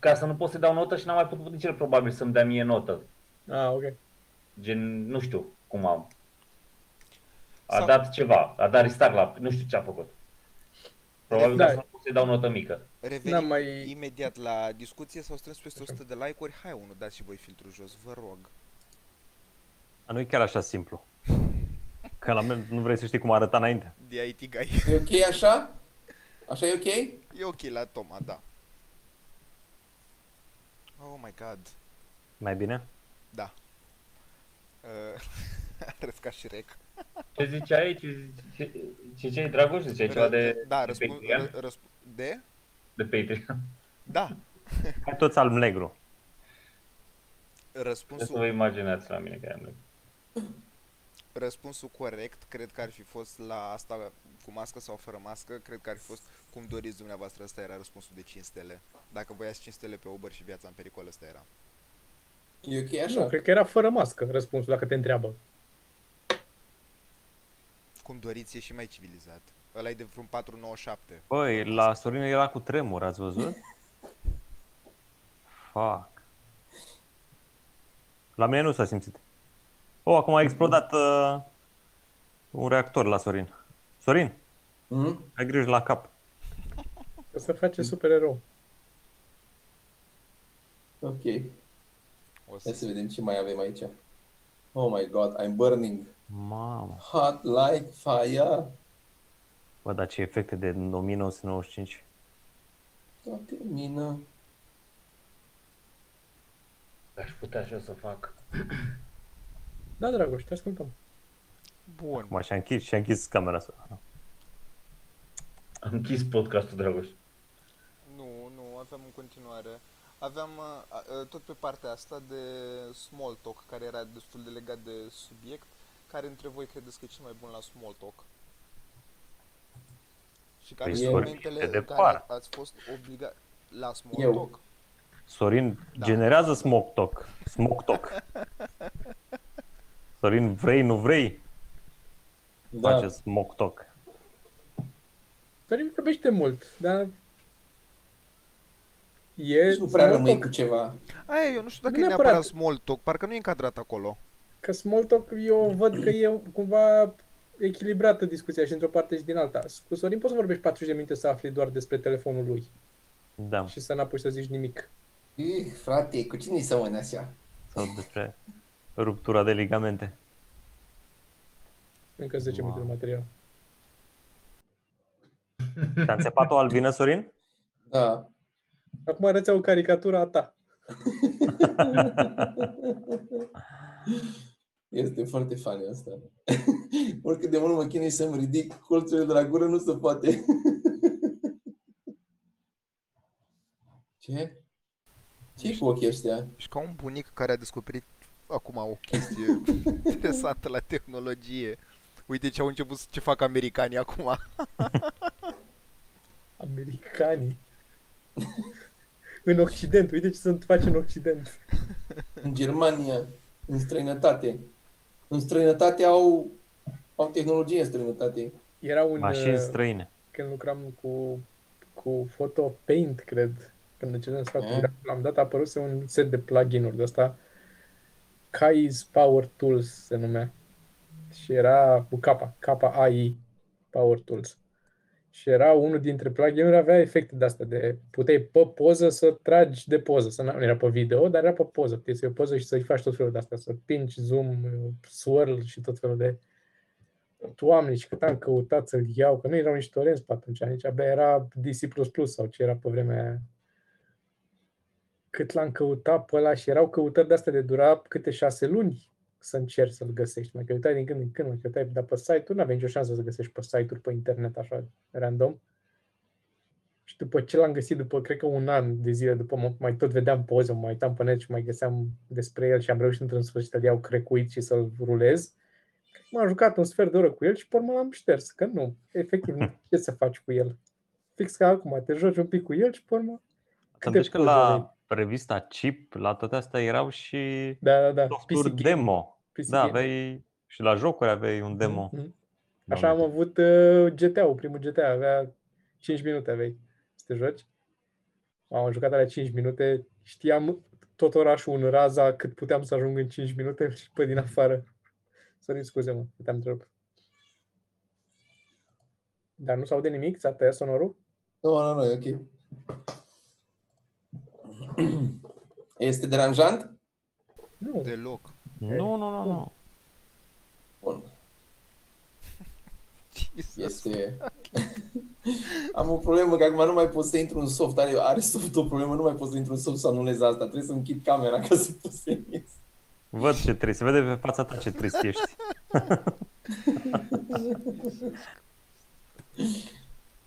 ca să nu pot să dau notă și n-am mai putut nici el probabil să-mi dea mie notă. Ah, ok. Gen, nu știu cum am. A Sau- dat ceva, a dat restart la, nu știu ce a făcut. Probabil Da. că să nu pot să-i dau notă mică. Revenim N-am mai- imediat la discuție, s-au strâns peste 100 de like-uri. Hai unul, dați și voi filtrul jos, vă rog. Dar nu e chiar așa simplu. Că la mine nu vrei să știi cum arăta înainte. The IT guy. E ok așa? Așa e ok? E ok la Toma, da. Oh my god. Mai bine? Da. Uh, <laughs> Arăți ca și rec. Ce ziceai? Ce, ce, ce, ce Dragoș ziceai ceva de, da, de răspund, Patreon? ră- răsp- de? De Patreon. Da. Hai toți alb-negru. Ce să Răspunsul, vă imaginați la mine că am răspunsul corect, cred că ar fi fost la asta cu mască sau fără mască, cred că ar fi fost cum doriți dumneavoastră, ăsta era răspunsul de 5 stele. Dacă voiați 5 stele pe Uber și viața în pericol, ăsta era. E ok Nu, așa? cred că era fără mască răspunsul dacă te întreabă. Cum doriți e și mai civilizat. Ăla e de vreun 497. Băi, la Sorin era cu tremur, ați văzut? <laughs> Fuck. La mine nu s-a simțit. Oh, acum a explodat uh, un reactor la Sorin. Sorin, Mm? ai grijă la cap. O să face super erou. Ok. O să Hai să vedem ce mai avem aici. Oh my god, I'm burning. Mamă. Hot like fire. Bă, dar ce efecte de 1995. Da, termină. Aș putea și eu să fac. <clears throat> Da, Dragoș, te ascultăm. Bun. Acum și-a închis, și-a închis camera asta. Am închis podcastul, Dragoș. Nu, nu, aveam în continuare. Aveam uh, uh, tot pe partea asta de small talk, care era destul de legat de subiect. Care între voi credeți că e cel mai bun la small talk? Și care Păi sunt Sorin, momentele te în care depart. ați fost obligat la small Eu. talk? Sorin Da. generează smoke talk. Smoke talk. Sorin, vrei, nu vrei? Da. Face smoke talk. Sorin vorbește mult, dar... E Nici nu prea small rămâi talk. cu ceva. Aia, eu nu știu dacă Nu e neapărat. neapărat small talk, parcă nu e încadrat acolo. Că small talk eu văd că e cumva echilibrată discuția și într-o parte și din alta. Cu Sorin poți să vorbești 40 de minute să afli doar despre telefonul lui. Da, și să n-apuci să zici nimic. Ih, frate, cu cine să mănă așa? sau despre ruptura de ligamente. Încă 10 Wow. minute de material. Te-a înțepat o albină, Sorin? Da. Acum arăți o caricatură a ta. <laughs> Este foarte funny asta. <laughs> Oricât de mult mă chinui să-mi ridic colțurile de la gură, nu se poate. <laughs> Ce? ce cu ochii ăștia? Și ca un bunic care a descoperit acum o chestie <laughs> interesantă la tehnologie. Uite ce au început ce fac americanii acum. Americanii. în Occident, uite ce se face în Occident. În Germania, în străinătate. În străinătate au, au tehnologie în străinătate. Era un... Mașini uh, străine. când lucram cu, cu Photo Paint, cred, când încercam să fac Mm. fotografii, la un dat a apărut un set de plugin-uri de asta, Kai's Power Tools se numea. Și era cu capa, capa AI Power Tools. Și era unul dintre plugin-uri, avea efecte de astea, de puteai pe poză să tragi de poză, să nu era pe video, dar era pe poză, puteai să iei o poză și să-i faci tot felul de astea, să pinci, zoom, swirl și tot felul de Doamne, și cât am căutat să-l iau, că nu erau nici torenți pe atunci, nici abia era DC++ sau ce era pe vremea aia. Cât l-am căutat pe ăla și erau căutări de-astea de dura câte șase luni să încerci să-l găsești. Mai căutai din când în când, mai căutai, dar pe site-uri nu aveai nicio șansă să găsești pe site-uri pe internet așa, random. Și după ce l-am găsit, după cred că un an de zile, după mă, mai tot vedeam poze, mă mai uitam pe net și mai găseam despre el și am reușit într-un sfârșit să-l iau crecuit și să-l rulez. M-am jucat un sfert de oră cu el și pe urmă l-am șters, că nu, efectiv, nu știu ce să faci cu el. Fix ca acum, te joci un pic cu el și pe urmă... Atunci că poze aveai? la revista Chip, la toate astea erau și Da, da, da. softuri PC demo. PC Da, game. aveai și la jocuri aveai un demo. Mhm. Așa am avut uh, GTA-ul, primul GTA, avea 5 minute aveai să te joci. Am jucat alea 5 minute, știam tot orașul în raza cât puteam să ajung în 5 minute <laughs> și pe din afară. Sorin, scuze-mă, că te-am întrerupt. Dar nu se aude nimic? S-a tăiat sonorul? Nu, nu, nu, e ok. <clears throat> Este deranjant? Nu. Deloc. Nu, nu, nu, nu. Bun. <laughs> Jesus. Este... <laughs> Am o problemă că acum nu mai pot să intru în soft. Are, are soft o problemă, nu mai pot să intru în soft să anulez asta. Trebuie să închid camera ca să pot să ies. Văd ce trist. Se vede pe fața ta ce trist ești. <laughs>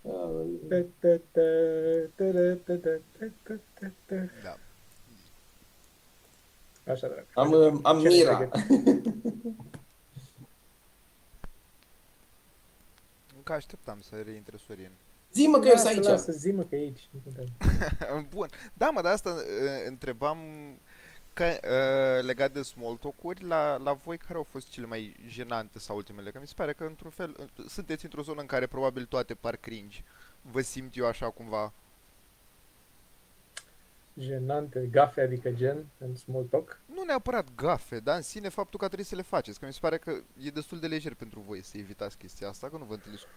Aoleu. Da. Așa, drag. Am, uh, am Ce mira. pregătit? <laughs> Încă așteptam să reintre Sorin. Zi mă că eu sunt Lasă, aici. Lasă, zi mă că e aici. Nu contează. <laughs> Bun. Da, mă, dar asta uh, întrebam că, uh, legat de small talk-uri, la, la voi care au fost cele mai jenante sau ultimele? Că mi se pare că, într-un fel, uh, sunteți într-o zonă în care probabil toate par cringe. Vă simt eu așa cumva. Jenante, gafe, adică gen, în small talk. Nu neapărat gafe, dar în sine faptul că trebuie să le faceți. Că mi se pare că e destul de lejer pentru voi să evitați chestia asta, că nu vă întâlniți cu...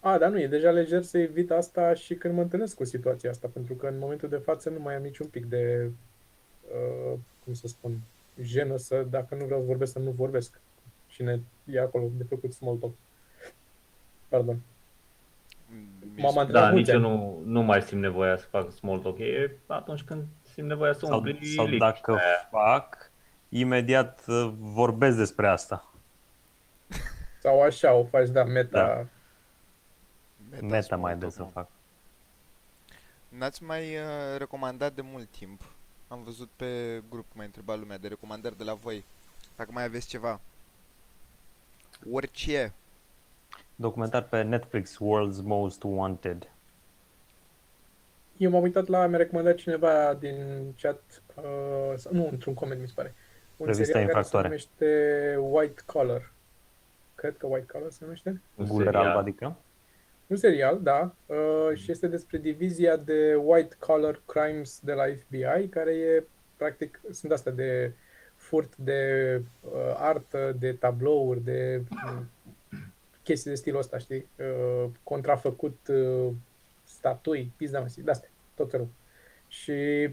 A, dar nu, e deja lejer să evit asta și când mă întâlnesc cu situația asta, pentru că în momentul de față nu mai am niciun pic de, uh, cum să spun, jenă să, dacă nu vreau să vorbesc, să nu vorbesc. Cine e acolo de făcut small talk. Pardon. Mi M-am se- antrenat Da, mulți nici eu ani. nu, nu mai simt nevoia să fac small talk. E atunci când simt nevoia să Sau, umpli sau liniștea dacă aia. fac, imediat uh, vorbesc despre asta. <laughs> Sau așa o faci, da, meta. Meta small mai talk, des să mă. fac. N-ați mai uh, recomandat de mult timp. Am văzut pe grup că m-a întrebat lumea de recomandări de la voi. Dacă mai aveți ceva. Orice. Documentar pe Netflix, World's Most Wanted. Eu m-am uitat la, mi-a recomandat cineva din chat, uh, sau- nu, într-un coment mi se pare, un Revista serial care se Infractoare. numește White Collar. Cred că White Collar se numește. Un Guler serial. alb, adică? Un serial, da, uh, și este despre divizia de white collar crimes de la FBI, care e, practic, sunt astea de furt de uh, artă, de tablouri, de uh, chestii de stilul ăsta, știi? Uh, contrafăcut uh, statui, pizda mă, de astea, tot felul. Și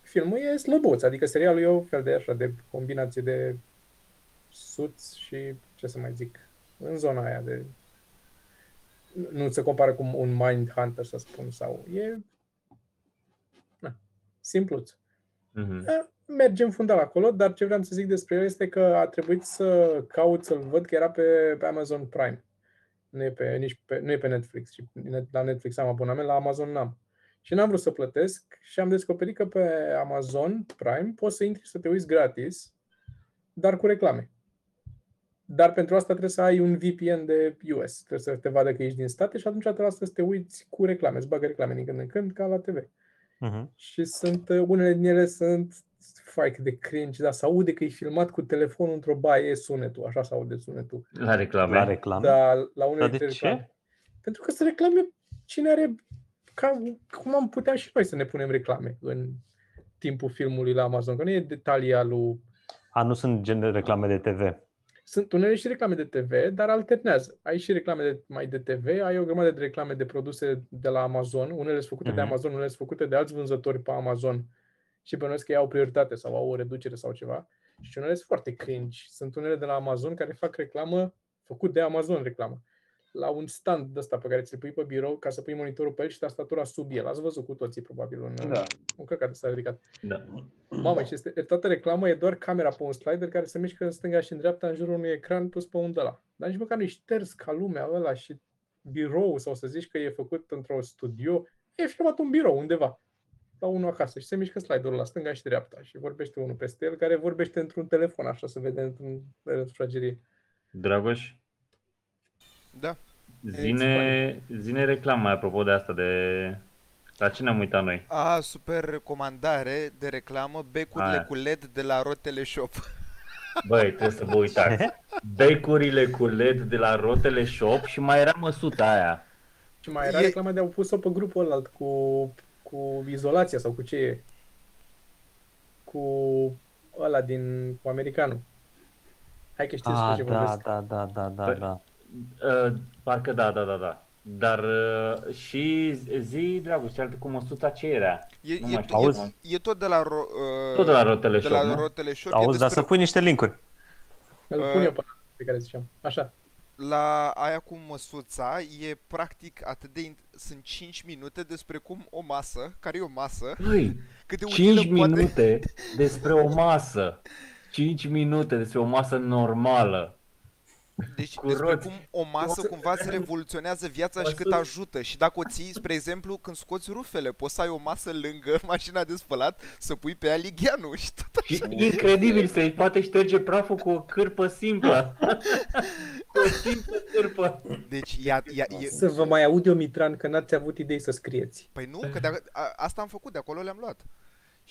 filmul e slăbuț, adică serialul e o fel de așa, de combinație de suți și, ce să mai zic, în zona aia de... Nu se compară cu un Mindhunter, să spun, sau e... Na, simpluț. Mhm. Da, merge în fundal acolo, dar ce vreau să zic despre el este că a trebuit să caut să-l văd că era pe, pe Amazon Prime. Nu e pe, nici pe, nu e pe Netflix. Și la Netflix am abonament, la Amazon n-am. Și n-am vrut să plătesc și am descoperit că pe Amazon Prime poți să intri să te uiți gratis, dar cu reclame. Dar pentru asta trebuie să ai un VPN de US. Trebuie să te vadă că ești din state și atunci te lasă să te uiți cu reclame. Îți bagă reclame din când în când, ca la TV. Mhm. Și sunt, uh, unele din ele sunt fai cât de cringe, dar se aude că e filmat cu telefonul într-o baie, e sunetul, așa se aude sunetul. La reclame. La reclame. Dar la unele Dar de dintre ce? reclame. Pentru că să reclame cine are, ca, cum am putea și noi să ne punem reclame în timpul filmului la Amazon, că nu e detalii lui A, nu sunt gen de reclame de TV. sunt unele și reclame de TV, dar alternează. Ai și reclame de, mai de TV, ai o grămadă de reclame de produse de la Amazon, unele sunt făcute de Mhm. Amazon, unele sunt făcute de alți vânzători pe Amazon și bănuiesc că ei au prioritate sau au o reducere sau ceva. Și unele sunt foarte cringe. Sunt unele de la Amazon care fac reclamă, făcut de Amazon reclamă, la un stand de ăsta pe care ți-l pui pe birou ca să pui monitorul pe el și tastatura sub el. Ați văzut cu toții probabil un, Da. un căcat de s-a ridicat. Da. Mamă, și este, toată reclama e doar camera pe un slider care se mișcă în stânga și în dreapta în jurul unui ecran pus pe un de la. Dar nici măcar nu e șters ca lumea ăla și birou sau să zici că e făcut într-un studio. E filmat un birou undeva la unul acasă și se mișcă sliderul la stânga și dreapta și vorbește unul peste el care vorbește într-un telefon, așa se vede într-un retrotragerie. Dragoș, Da. zine, zine reclama apropo de asta de... La cine am uitat noi? A, super recomandare de reclamă, becurile Aia. cu LED de la Rotele Shop. Băi, trebuie să vă uitați. Becurile cu LED de la Rotele Shop și mai era măsuta aia. Și mai era E- reclama de au pus-o pe grupul ăla cu, cu izolația sau cu ce e. Cu ăla din, cu americanul. Hai că știți Ah, ce da, vorbesc. da, da, da, da, Păi- da. Uh, parcă da, da, da, da. Dar uh, și zi, Dragoș, cealaltă cu măsuța ce era? E, Nu e, mai știu. e, Auzi? e tot de la, ro, uh, Tot de la Rotele de Shop, la nu? Rotele Shop. e Auzi, dar despre- să pui niște linkuri. Îl Uh, pun eu pe pe care ziceam. Așa. La aia cu măsuța e practic atât de... int- Sunt 5 minute despre cum o masă, care e o masă, Băi, cât de 5 utilă poate... minute despre o masă. 5 minute despre o masă normală. Deci cu despre roți. cum o masă cumva îți revoluționează viața și cât Măsuri. ajută. Și dacă o ții, spre exemplu, când scoți rufele, poți să ai o masă lângă <laughs> mașina de spălat, să pui pe ea ligheanul și tot Și incredibil, se poate șterge praful cu o cârpă simplă. cu <laughs> o simplă cârpă. Deci ea, ea, e... Să vă mai aud eu, Mitran, că n-ați avut idei să scrieți. Păi nu, că de, a, asta am făcut, de acolo le-am luat.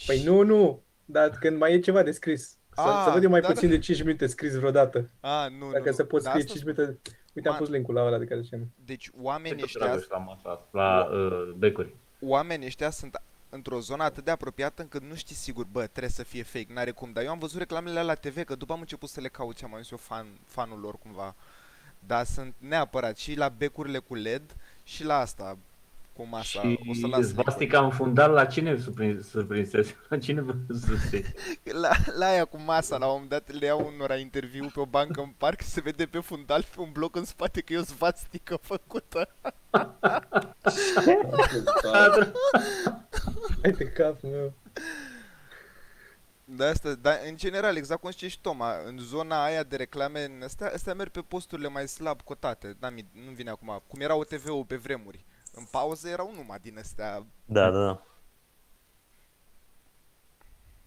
Păi Și- nu, nu. Dar când mai e ceva de scris. Să, Ah, să văd eu mai da, puțin da. de 5 minute scris vreodată. A, nu, Dacă nu, se nu. pot Dar scrie asta 5 minute. Uite, am Ma- pus linkul la ăla de care ziceam. Deci oamenii Ce ăștia, Dragoș la masa, la uh, becuri. oamenii ăștia sunt într-o zonă atât de apropiată încât nu știi sigur, bă, trebuie să fie fake, n-are cum. Dar eu am văzut reclamele alea la TV, că după am început să le caut și am ajuns eu fan, fanul lor cumva. Dar sunt neapărat și la becurile cu LED și la asta cu masa. o să Și las link-ul. svastica în fundal, la cine surprin- surprinsese? La cine vă surse? La, la aia cu masa, la un moment dat le iau unora interviu pe o bancă în parc se vede pe fundal pe un bloc în spate că e o svastică făcută. <laughs> Hai de cap meu. Da, asta, dar în general, exact cum știi și Toma, în zona aia de reclame, în astea, astea merg pe posturile mai slab cotate. Da, mi- nu vine acum. Cum era OTV-ul pe vremuri. În pauză erau numai din astea Da, da, da.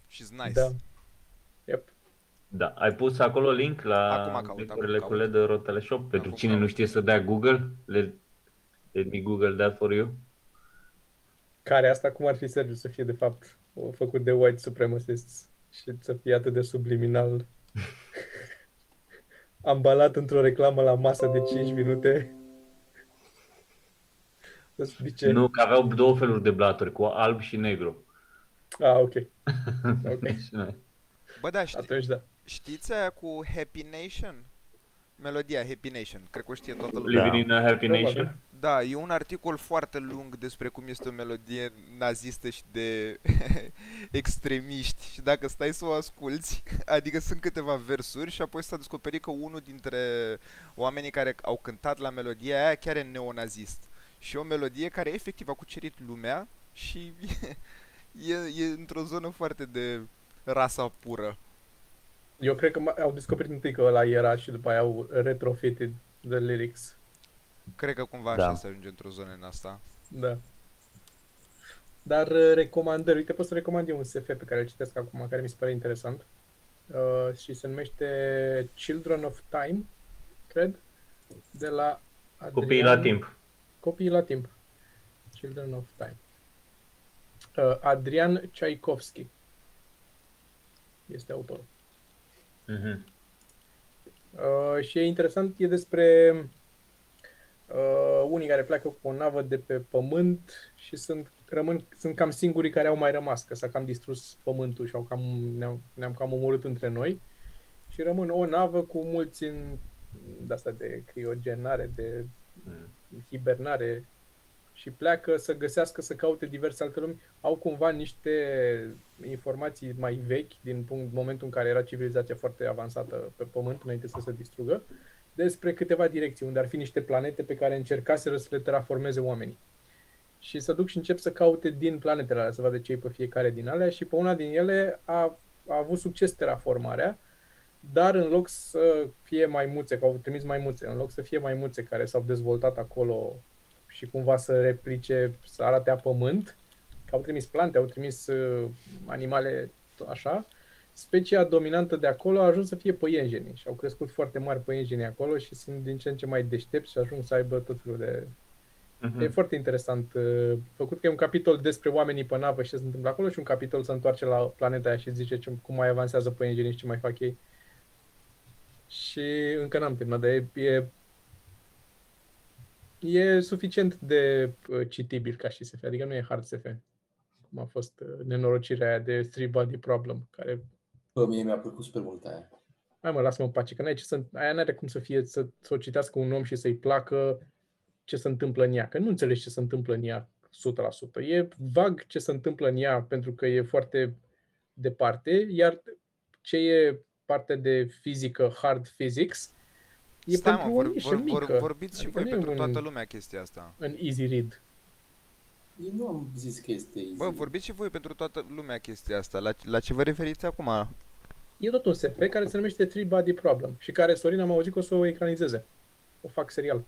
și nice. Da. Yep. Da, ai pus acolo link la Acum caut, becurile acum cu caut. LED de Rotele Shop? Pentru Acum cine caut. nu știe să dea Google, let, let me Google that for you. Care asta cum ar fi Sergiu să fie de fapt o făcut de white supremacists și să fie atât de subliminal <laughs> ambalat într-o reclamă la masă de 5 minute. Să zice, Nu, că aveau două feluri de blaturi, cu alb și negru. Ah, ok. <laughs> Ok. Deci, nu. Bă, da, ști, Atunci da. știți aia cu Happy Nation? Melodia Happy Nation. Cred că o știe toată lumea. Living in a Happy Probabil. Nation. Da, e un articol foarte lung despre cum este o melodie nazistă și de <laughs> extremiști și dacă stai să o asculți, <laughs> adică sunt câteva versuri și apoi s-a descoperit că unul dintre oamenii care au cântat la melodia aia chiar e neonazist. Și e o melodie care efectiv a cucerit lumea și <laughs> e, e într-o zonă foarte de rasa pură. Eu cred că ma- au descoperit întâi că ăla era și după aia au retrofitted the lyrics. Cred că cumva Da. așa se ajunge într-o zonă în asta. Da. Dar uh, recomandări, uite, pot să recomand eu un SF pe care îl citesc acum, care mi se pare interesant. Uh, și se numește Children of Time, cred, de la Adrian... Copiii la timp. Copiii la timp. Children of Time. Uh, Adrian Tchaikovsky este autorul. Mhm. Uh, și e interesant, e despre uh, unii care pleacă cu o navă de pe pământ și sunt, rămân, sunt cam singurii care au mai rămas, că s-a cam distrus pământul și au cam, ne-am, ne-am cam omorât între noi. Și rămân o navă cu mulți în de asta de criogenare, de Mm. Hibernare și pleacă să găsească, să caute diverse alte lumi. Au cumva niște informații mai vechi din punct, momentul în care era civilizația foarte avansată pe Pământ, înainte să se distrugă, despre câteva direcții, unde ar fi niște planete pe care încercaseră să le terraformeze oamenii. Și să duc și încep să caute din planetele alea, să vadă ce e pe fiecare din alea și pe una din ele a, a avut succes terraformarea, dar în loc să fie maimuțe, că au trimis maimuțe, în loc să fie maimuțe care s-au dezvoltat acolo și cumva să replice, să arate a pământ, că au trimis plante, au trimis uh, animale așa, specia dominantă de acolo a ajuns să fie păienjeni și au crescut foarte mari păienjeni acolo și sunt din ce în ce mai deștepți și ajung să aibă tot felul de... Mhm. E foarte interesant uh, făcut că e un capitol despre oamenii pe navă și ce se întâmplă acolo și un capitol să întoarce la planeta aia și zice ce, cum mai avansează păienjenii și ce mai fac ei. Și încă n-am terminat, dar e, e, e suficient de uh, citibil ca și SF, adică nu e hard SF. Cum a fost uh, nenorocirea aia de Three Body Problem, care Bă, mie mi-a plăcut super mult aia. Hai mă, lasă-mă în pace, că n-ai ce să, aia n-are cum să fie, să, să o citească un om și să-i placă ce se întâmplă în ea, că nu înțelegi ce se întâmplă în ea 100%. E vag ce se întâmplă în ea pentru că e foarte departe, iar ce e partea de fizică, hard physics, e Stai pentru mă, o vor, nișă vor, vor, mică, vorbiți și Adică voi nu e pentru un- toată lumea chestia asta. în easy read. Eu nu am zis că este easy. Bă, vorbiți și voi pentru toată lumea chestia asta. La, la ce vă referiți acum? E tot un SF care se numește Three Body Problem și care Sorin am auzit că o să o ecranizeze. O fac serial.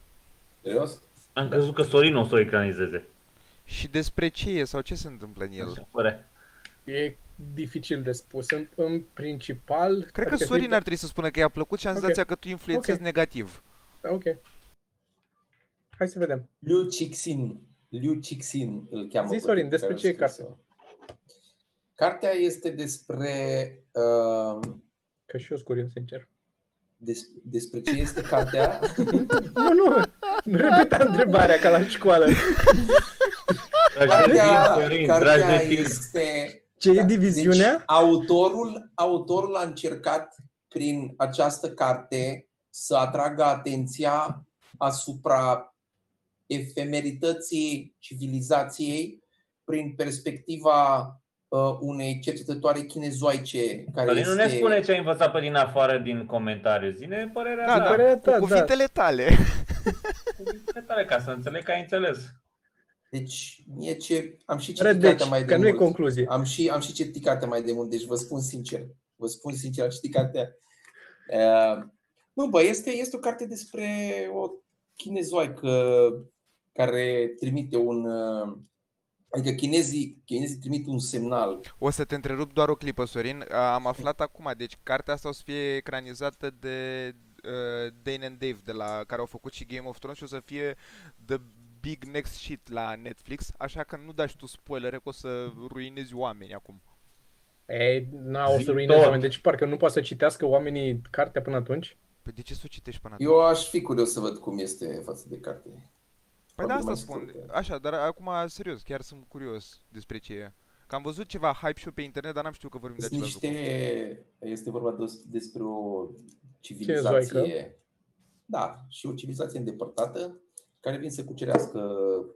Serios? Am crezut că Sorin o să o ecranizeze. Și despre ce e sau ce se întâmplă în el? Așa pare. E dificil de spus. În, în principal... Cred că adică Sorin se- ar trebui să spună că i-a plăcut și am Ok. senzația că tu influențezi Ok. negativ. Ok. Hai să vedem. Liu Cixin. Liu Cixin îl cheamă. Zi, pe Sorin, pe despre care ce e a scris-o. cartea? Cartea este despre uh, Că și eu sunt curios, sincer. des, despre ce este cartea. <laughs> Nu, nu. Nu repeta întrebarea ca la școală. Dragi de Cartea, film, Sorin, dragi cartea de film. este Ce e Deci, diviziunea? autorul, autorul a încercat prin această carte să atragă atenția asupra efemerității civilizației prin perspectiva uh, unei cercetătoare chinezoice care Sorin, este... nu ne spune ce ai învățat pe din afară din comentariu. Zine părerea Da, ta. părerea ta, Cu da. cuvintele tale. Cuvintele tale, ca să înțeleg că ai înțeles. Deci, mie ce... Am și citit Rădeci, cartea mai de că nu e mult. concluzie. Am și, am și citit cartea mai de mult, deci vă spun sincer. Vă spun sincer, am citit cartea. Uh, nu, bă, este, este o carte despre o chinezoaică care trimite un... Uh, adică chinezii, chinezii trimit un semnal. O să te întrerup doar o clipă, Sorin. A, Am aflat acum, deci cartea asta o să fie ecranizată de uh, Dane and Dave, de la, care au făcut și Game of Thrones și o să fie The Big Next Shit la Netflix, așa că nu dai și tu spoilere că o să ruinezi oameni acum. Ei, n-au o Zi să ruineze tot. oameni. Deci parcă nu poate să citească oamenii cartea până atunci. Păi de ce să o citești până atunci? Eu aș fi curios să văd cum este față de carte. Păi da, Probabil asta mai spun. scurtă. Așa, dar acum, serios, chiar sunt curios despre ce e. Că am văzut ceva hype și eu pe internet, dar n-am știut că vorbim de Sunt același lucru. niște, este vorba des- despre o Chinezoaică. civilizație Da, și o civilizație îndepărtată care vin să cucerească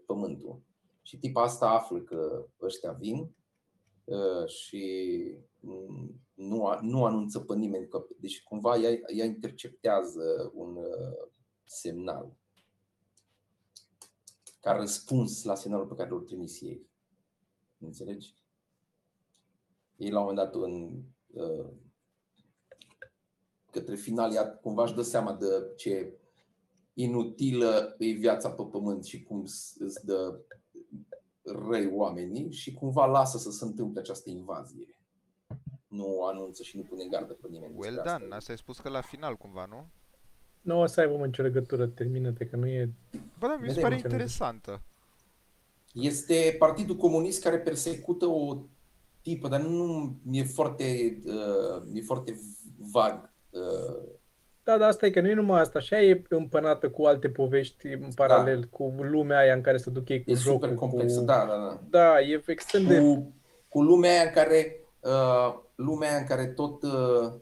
pământul. Și tipa asta află că ăștia vin uh, și mm, nu, a- nu anunță pe nimeni. Că, deci cumva ea, ea interceptează un uh, semnal ca răspuns la semnalul pe care l-au trimis ei. Înțelegi? Ei la un moment dat în uh, către final ea cumva își dă seama de ce inutilă e viața pe pământ și cum s- îți dă răi oamenii și cumva lasă să se întâmple această invazie. Nu anunță și nu pune în gardă pe nimeni. Well despre done, asta. asta ai spus că la final cumva, nu? Nu o să aibă nicio legătură, termină-te, că nu e... Bă, da, mi se Vedem pare ce ne interesantă. Este Partidul Comunist care persecută o tipă, dar nu e foarte, uh, e foarte vag. Uh, Da, dar asta e că nu e numai asta, așa e împănată cu alte povești în paralel, cu lumea aia în care se duc ei cu e jocul, super complexă, cu... da, da, da. Da, e extrem de... Cu, cu lumea aia în care, uh, lumea aia în care tot uh,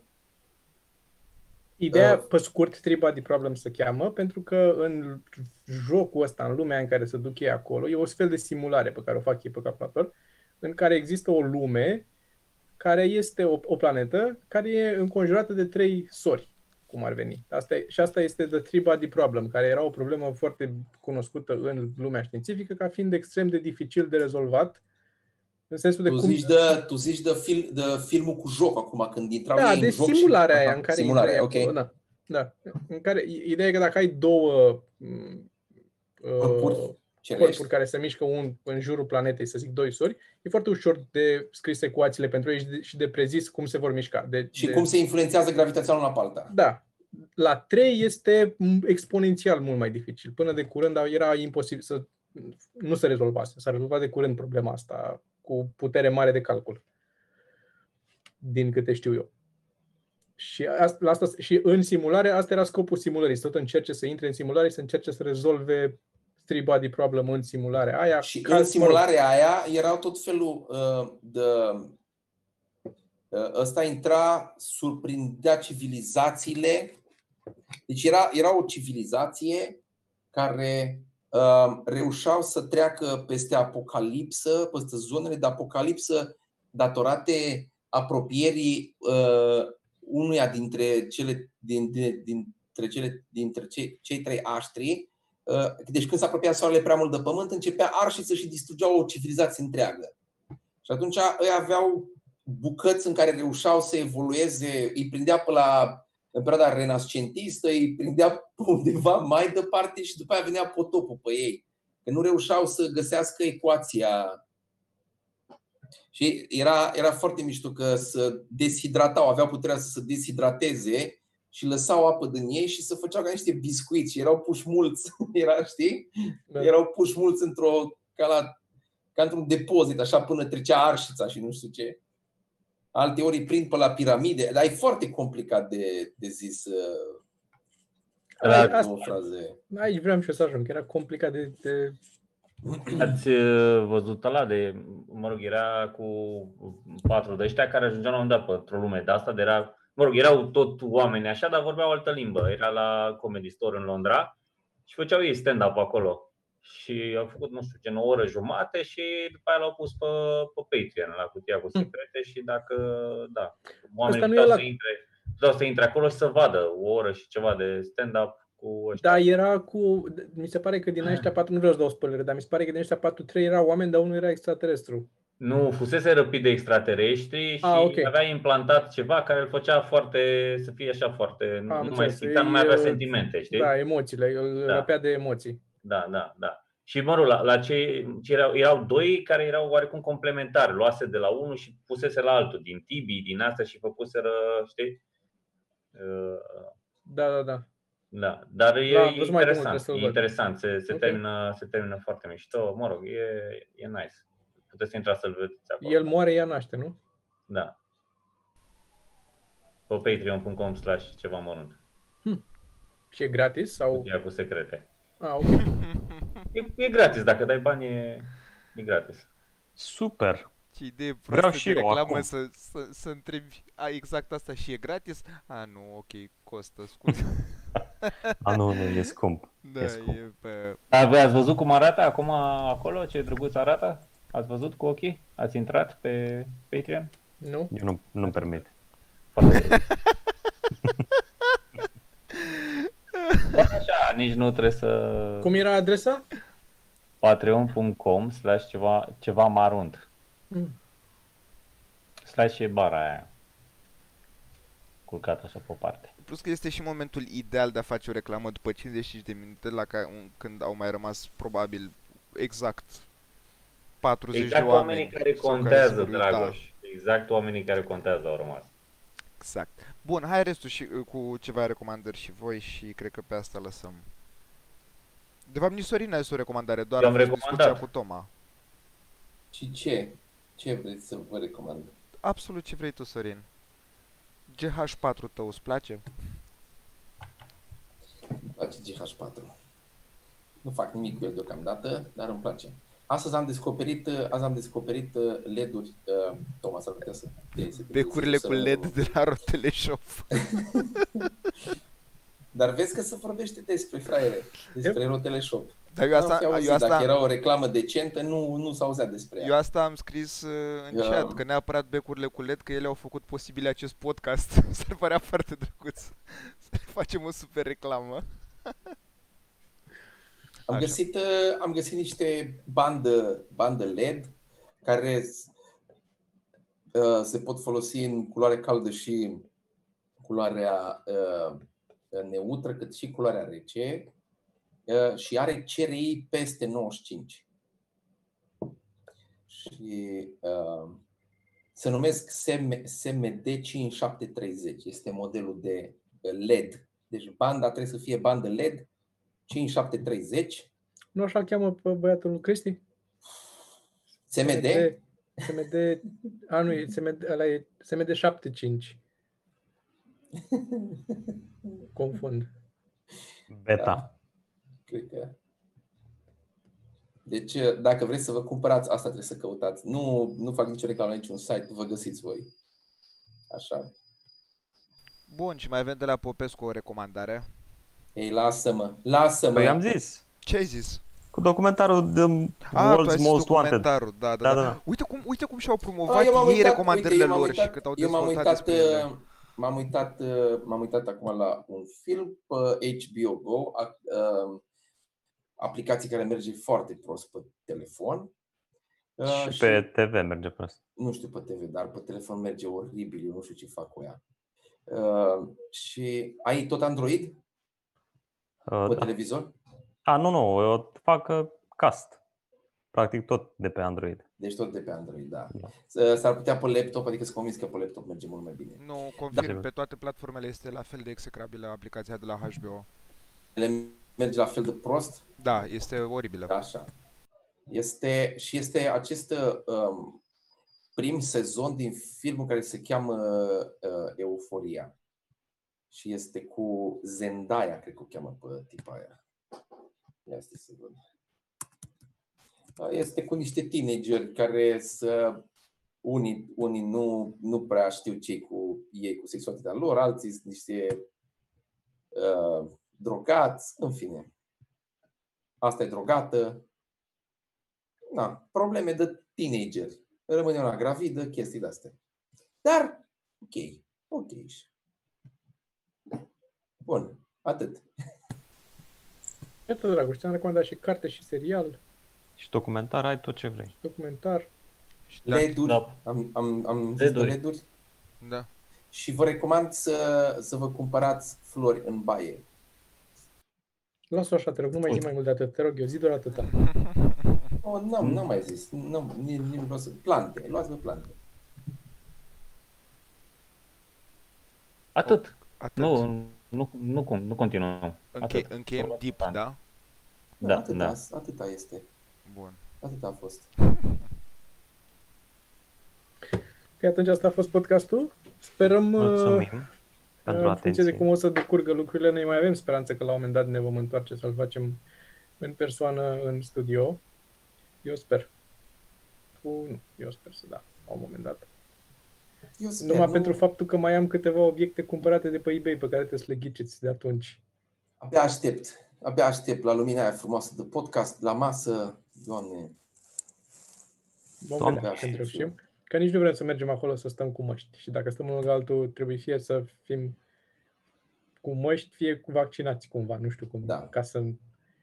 Ideea, Uh, pe scurt, Tribal Problem se cheamă, pentru că în jocul ăsta, în lumea în care se duc ei acolo, e o fel de simulare pe care o fac ei pe calculator, în care există o lume care este o, o planetă care e înconjurată de trei sori, cum ar veni. Asta e, și asta este The Three Body Problem, care era o problemă foarte cunoscută în lumea științifică ca fiind extrem de dificil de rezolvat, în sensul de tu cum... zici, de, tu zici de, fil, de filmul cu joc acum, când intrau Da, ei de în joc simularea și... aia Aha, în care simularea, intră ok. acolo, da. Da. În care, ideea e că dacă ai două m, Corpuri uh, Cerești. corpuri care se mișcă un, în jurul planetei, să zic doi sori, e foarte ușor de scris ecuațiile pentru ei și de, și de prezis cum se vor mișca. De, Și de, cum se influențează gravitațional una pe alta. Da. La 3 este m, exponențial mult mai dificil. Până de curând era imposibil să nu se rezolvase. S-a rezolvat de curând problema asta cu putere mare de calcul. Din câte știu eu. Și, asta, la asta, și în simulare, asta era scopul simulării, să tot încerce să intre în simulare și să încerce să rezolve three body problem în simularea aia. Și Ca- în simularea aia erau tot felul uh, de... Uh, ăsta intra, surprindea civilizațiile. Deci era, era o civilizație care uh, reușeau să treacă peste apocalipsă, peste zonele de apocalipsă datorate apropierii uh, unuia dintre cele din, din, dintre cele dintre cei, cei trei aștri. Uh, deci când se apropia soarele prea mult de pământ, începea arșiță și distrugeau o civilizație întreagă. Și atunci ei aveau bucăți în care reușeau să evolueze, îi prindea pe la în perioada renascentistă, îi prindea pe undeva mai departe și după aia venea potopul pe ei. Că nu reușeau să găsească ecuația și era, era foarte mișto că să deshidratau, aveau puterea să se deshidrateze și lăsau apă din ei și să făceau ca niște biscuiți și erau puși mulți, <laughs> era, știi? Da. Erau puși mulți într-o, ca, la, ca într-un depozit, așa până trecea arșița și nu știu ce. Alte ori îi prind pe la piramide, dar e foarte complicat de, de zis uh, Asta- două fraze. Aici vreau și eu să ajung, că era complicat de, de <clears throat> Ați uh, văzut ăla de, mă rog, era cu patru de ăștia care ajungeau la un moment dat pe o lume de asta, de era, mă rog, erau tot oameni așa, dar vorbeau altă limbă. Era la Comedy Store în Londra și făceau ei stand-up acolo. Și au făcut, nu știu, gen o oră jumate și după aia l-au pus pe, pe Patreon, la cutia cu secrete și dacă, da, oamenii Asta nu e puteau la- să intre, puteau să intre acolo și să vadă o oră și ceva de stand-up cu ăștia. Da, era cu... Mi se pare că din ăștia patru, nu vreau să dau spoilere, dar mi se pare că din ăștia patru, trei erau oameni, dar unul era extraterestru. Nu, fusese răpit de extraterestri și Ah, ok. avea implantat ceva care îl făcea foarte, să fie așa foarte, nu, Am nu mai înțeles, simțea, nu mai e, avea uh, sentimente, știi? Da, emoțiile, îl Da. răpea de emoții. Da, da, da. Și mă rog, la, la cei, ce erau, erau doi care erau oarecum complementari, luase de la unul și pusese la altul, din Tibi, din asta și făcuseră, știi? Uh, Da, da, da. Da, dar e, Da, am văzut mai mult, interesant, trebuie să-l e văd. interesant, se, se, Ok. termină, se termină foarte mișto, mă rog, e, e nice. Puteți intra să-l vedeți acolo. El moare, ea naște, nu? Da. Pe patreon.com slash ceva mărunt. Și e gratis? Sau... Cutia cu secrete. Ah, ok. <laughs> E, e gratis, dacă dai bani e, e gratis. Super. Ce idee Vreau proastă și de eu reclamă acum. să, să, să întrebi a, exact asta și e gratis? A, nu, ok, costă, scuze. <laughs> A, nu, nu, e scump. <laughs> Da, E scump. e pe... Dar voi ați văzut cum arată acum acolo? Ce drăguț arată? Ați văzut cu ochii? Ați intrat pe Patreon? Nu? Eu nu, nu-mi permit. Foarte drăguț. Bă, așa, nici nu trebuie să... Cum era adresa? Patreon.com slash ceva, ceva marunt. Mm. Slash e bara aia. Culcat așa pe o parte. Plus că este și momentul ideal de a face o reclamă după 55 de minute, la ca, un- când au mai rămas probabil exact 40 Exact de oamenii oameni. care sau se contează, vor uita. Dragoș. Exact oamenii care contează au rămas. Exact. Bun, hai restul și uh, cu ceva recomandări și voi și cred că pe asta lăsăm. De fapt, nici Sorin a zis o recomandare, doar Eu a am fost discuția recomandat. cu Toma. Și ce? Ce vreți să vă recomand? Absolut ce vrei tu, Sorin. GH4 tău îți place? Îmi place GH4. Nu fac nimic cu el deocamdată, dar îmi place. Astăzi am descoperit, uh, azi am descoperit uh, LED-uri. uh, Toma s-ar putea să... să- Becurile să- cu LED de la Roteleshop. <laughs> Dar vezi că se vorbește despre fraiere, despre rotele shop. Dar eu N-am asta, fi auzit. eu asta, Dacă era o reclamă decentă, nu, nu s-auzea despre ea. eu asta am scris uh, în Eu- chat, că neapărat becurile cu LED, că ele au făcut posibil acest podcast. <laughs> S-ar părea foarte drăguț să facem o super reclamă. <laughs> Am Așa. găsit, uh, am găsit niște bandă, bandă LED care uh, se pot folosi în culoare caldă și culoarea uh, neutră, cât și culoarea rece uh, și are CRI peste 95. Și uh, se numesc SM, SMD 5730. Este modelul de uh, LED. Deci banda trebuie să fie bandă LED 5730 Nu așa cheamă pe băiatul lui Cristi? SMD. SMD, a nu, e SMD, ăla e SMD 75. Confund. Beta. Cred că. Deci, dacă vreți să vă cumpărați, asta trebuie să căutați. Nu, nu fac nicio reclamă la niciun site, vă găsiți voi. Așa. Bun, și mai avem de la Popescu o recomandare. Ei, lasă-mă, lasă-mă. Păi am zis. Ce ai zis? Cu documentarul The Ah, tu ai World's zis Most Wanted. documentarul, da, da, Da, da. da, da. Uite cum, uite cum și-au promovat Ah, eu m-am ei uitat, recomandările uite, eu m-am lor uitat, și cât au eu m-am dezvoltat uitat, despre ele. uh, m-am uitat, uh, m-am uitat acum la un film pe HBO Go, a- uh, aplicație care merge foarte prost pe telefon. Uh, Și pe TV merge prost. nu știu pe TV, dar pe telefon merge oribil, eu nu știu ce fac cu ea. Uh, și ai tot Android Uh, pe da. televizor? A, nu, nu, eu fac uh, cast. Practic tot de pe Android. Deci tot de pe Android, da. Da. S- S-ar putea pe laptop, adică sunt convins că pe laptop merge mult mai bine. Nu, confirm, Da. pe toate platformele este la fel de execrabilă aplicația de la HBO. Le merge la fel de prost, Da, este oribilă. Așa. Este, și este acest um, prim sezon din filmul care se cheamă uh, Euforia. Și este cu Zendaya, cred că o cheamă pe tipa aia. Ia stai să văd. Uh, Este cu niște teenageri care să unii, unii nu, nu prea știu ce cu ei, cu sexualitatea lor, alții sunt niște uh, drogați, în fine. Asta e drogată, na, probleme de teenageri. Rămâne una gravidă, chestii de-astea. Dar, ok, ok. Bun, atât. Iată, Dragoș, ți-am recomandat și carte și serial, Și documentar ai tot ce vrei. documentar. Da. LED-uri, Da. am, am, am zis de LED-uri. LED-uri Da. și vă recomand să, să vă cumpărați flori în baie. Lasă-o așa, te rog, nu mai zi Uite. mai mult de atât, te rog eu, zi doar atâta. Oh, n-am, n-am mai zis. N-am, nici, nici nu vreau să... Plante, luați-vă plante. Atât. Atât. Nu, nu, nu, cum, nu continuăm. Înche- Atât. încheiem deep, da? Da, atâta, da. atâta este. Bun. Atâta a fost. Păi atunci asta a fost podcastul. Sperăm uh, Mulțumim pentru în funcție de atenție. cum o să decurgă lucrurile, noi mai avem speranță că la un moment dat ne vom întoarce să-l facem în persoană în studio. Eu sper. Tu nu, eu sper să da, la un moment dat. Eu sper, Numai nu- pentru faptul că mai am câteva obiecte cumpărate de pe eBay pe care trebuie să le ghiceți de atunci. Abia aștept. Abia aștept la lumina aia frumoasă de podcast, la masă. Doamne, Vom Doamne. vedea când reușim. Că nici nu vrem să mergem acolo să stăm cu măști. Și dacă stăm unul lângă altul, trebuie fie să fim cu măști, fie cu vaccinați cumva, nu știu cum. Da. Ca să...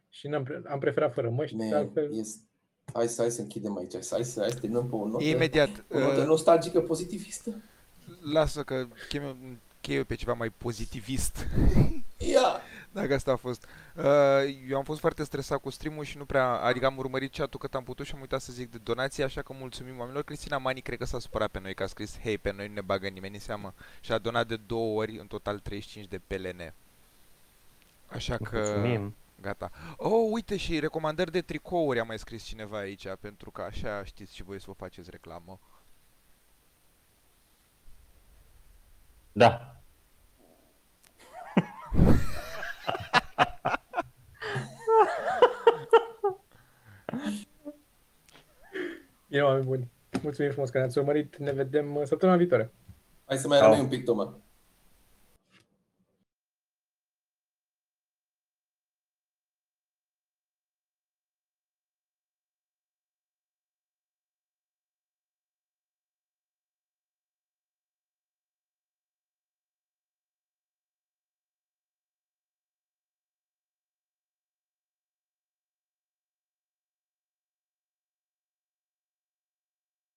Și n-am pre- am preferat fără măști, de man, altfel, yes. Hai, să, hai să închidem aici. Hai să, hai să terminăm pe o notă, Imediat, o notă uh, nostalgică pozitivistă. lasă că chem eu pe ceva mai pozitivist. Ia! Dacă asta a fost. Uh, eu am fost foarte stresat cu stream și nu prea, adică am urmărit chat-ul cât am putut și am uitat să zic de donații, așa că mulțumim oamenilor. Cristina Mani cred că s-a supărat pe noi, că a scris, hei, pe noi nu ne bagă nimeni în seamă și a donat de două ori, în total 35 de PLN. Așa că... Mulțumim. Gata. Oh, uite și recomandări de tricouri a mai scris cineva aici, pentru că așa știți și voi să vă faceți reclamă. Da. Bine, oameni buni. Mulțumim frumos că ne-ați urmărit. Ne vedem uh, săptămâna viitoare. Hai să mai Ciao. rămâi un pic, Toma.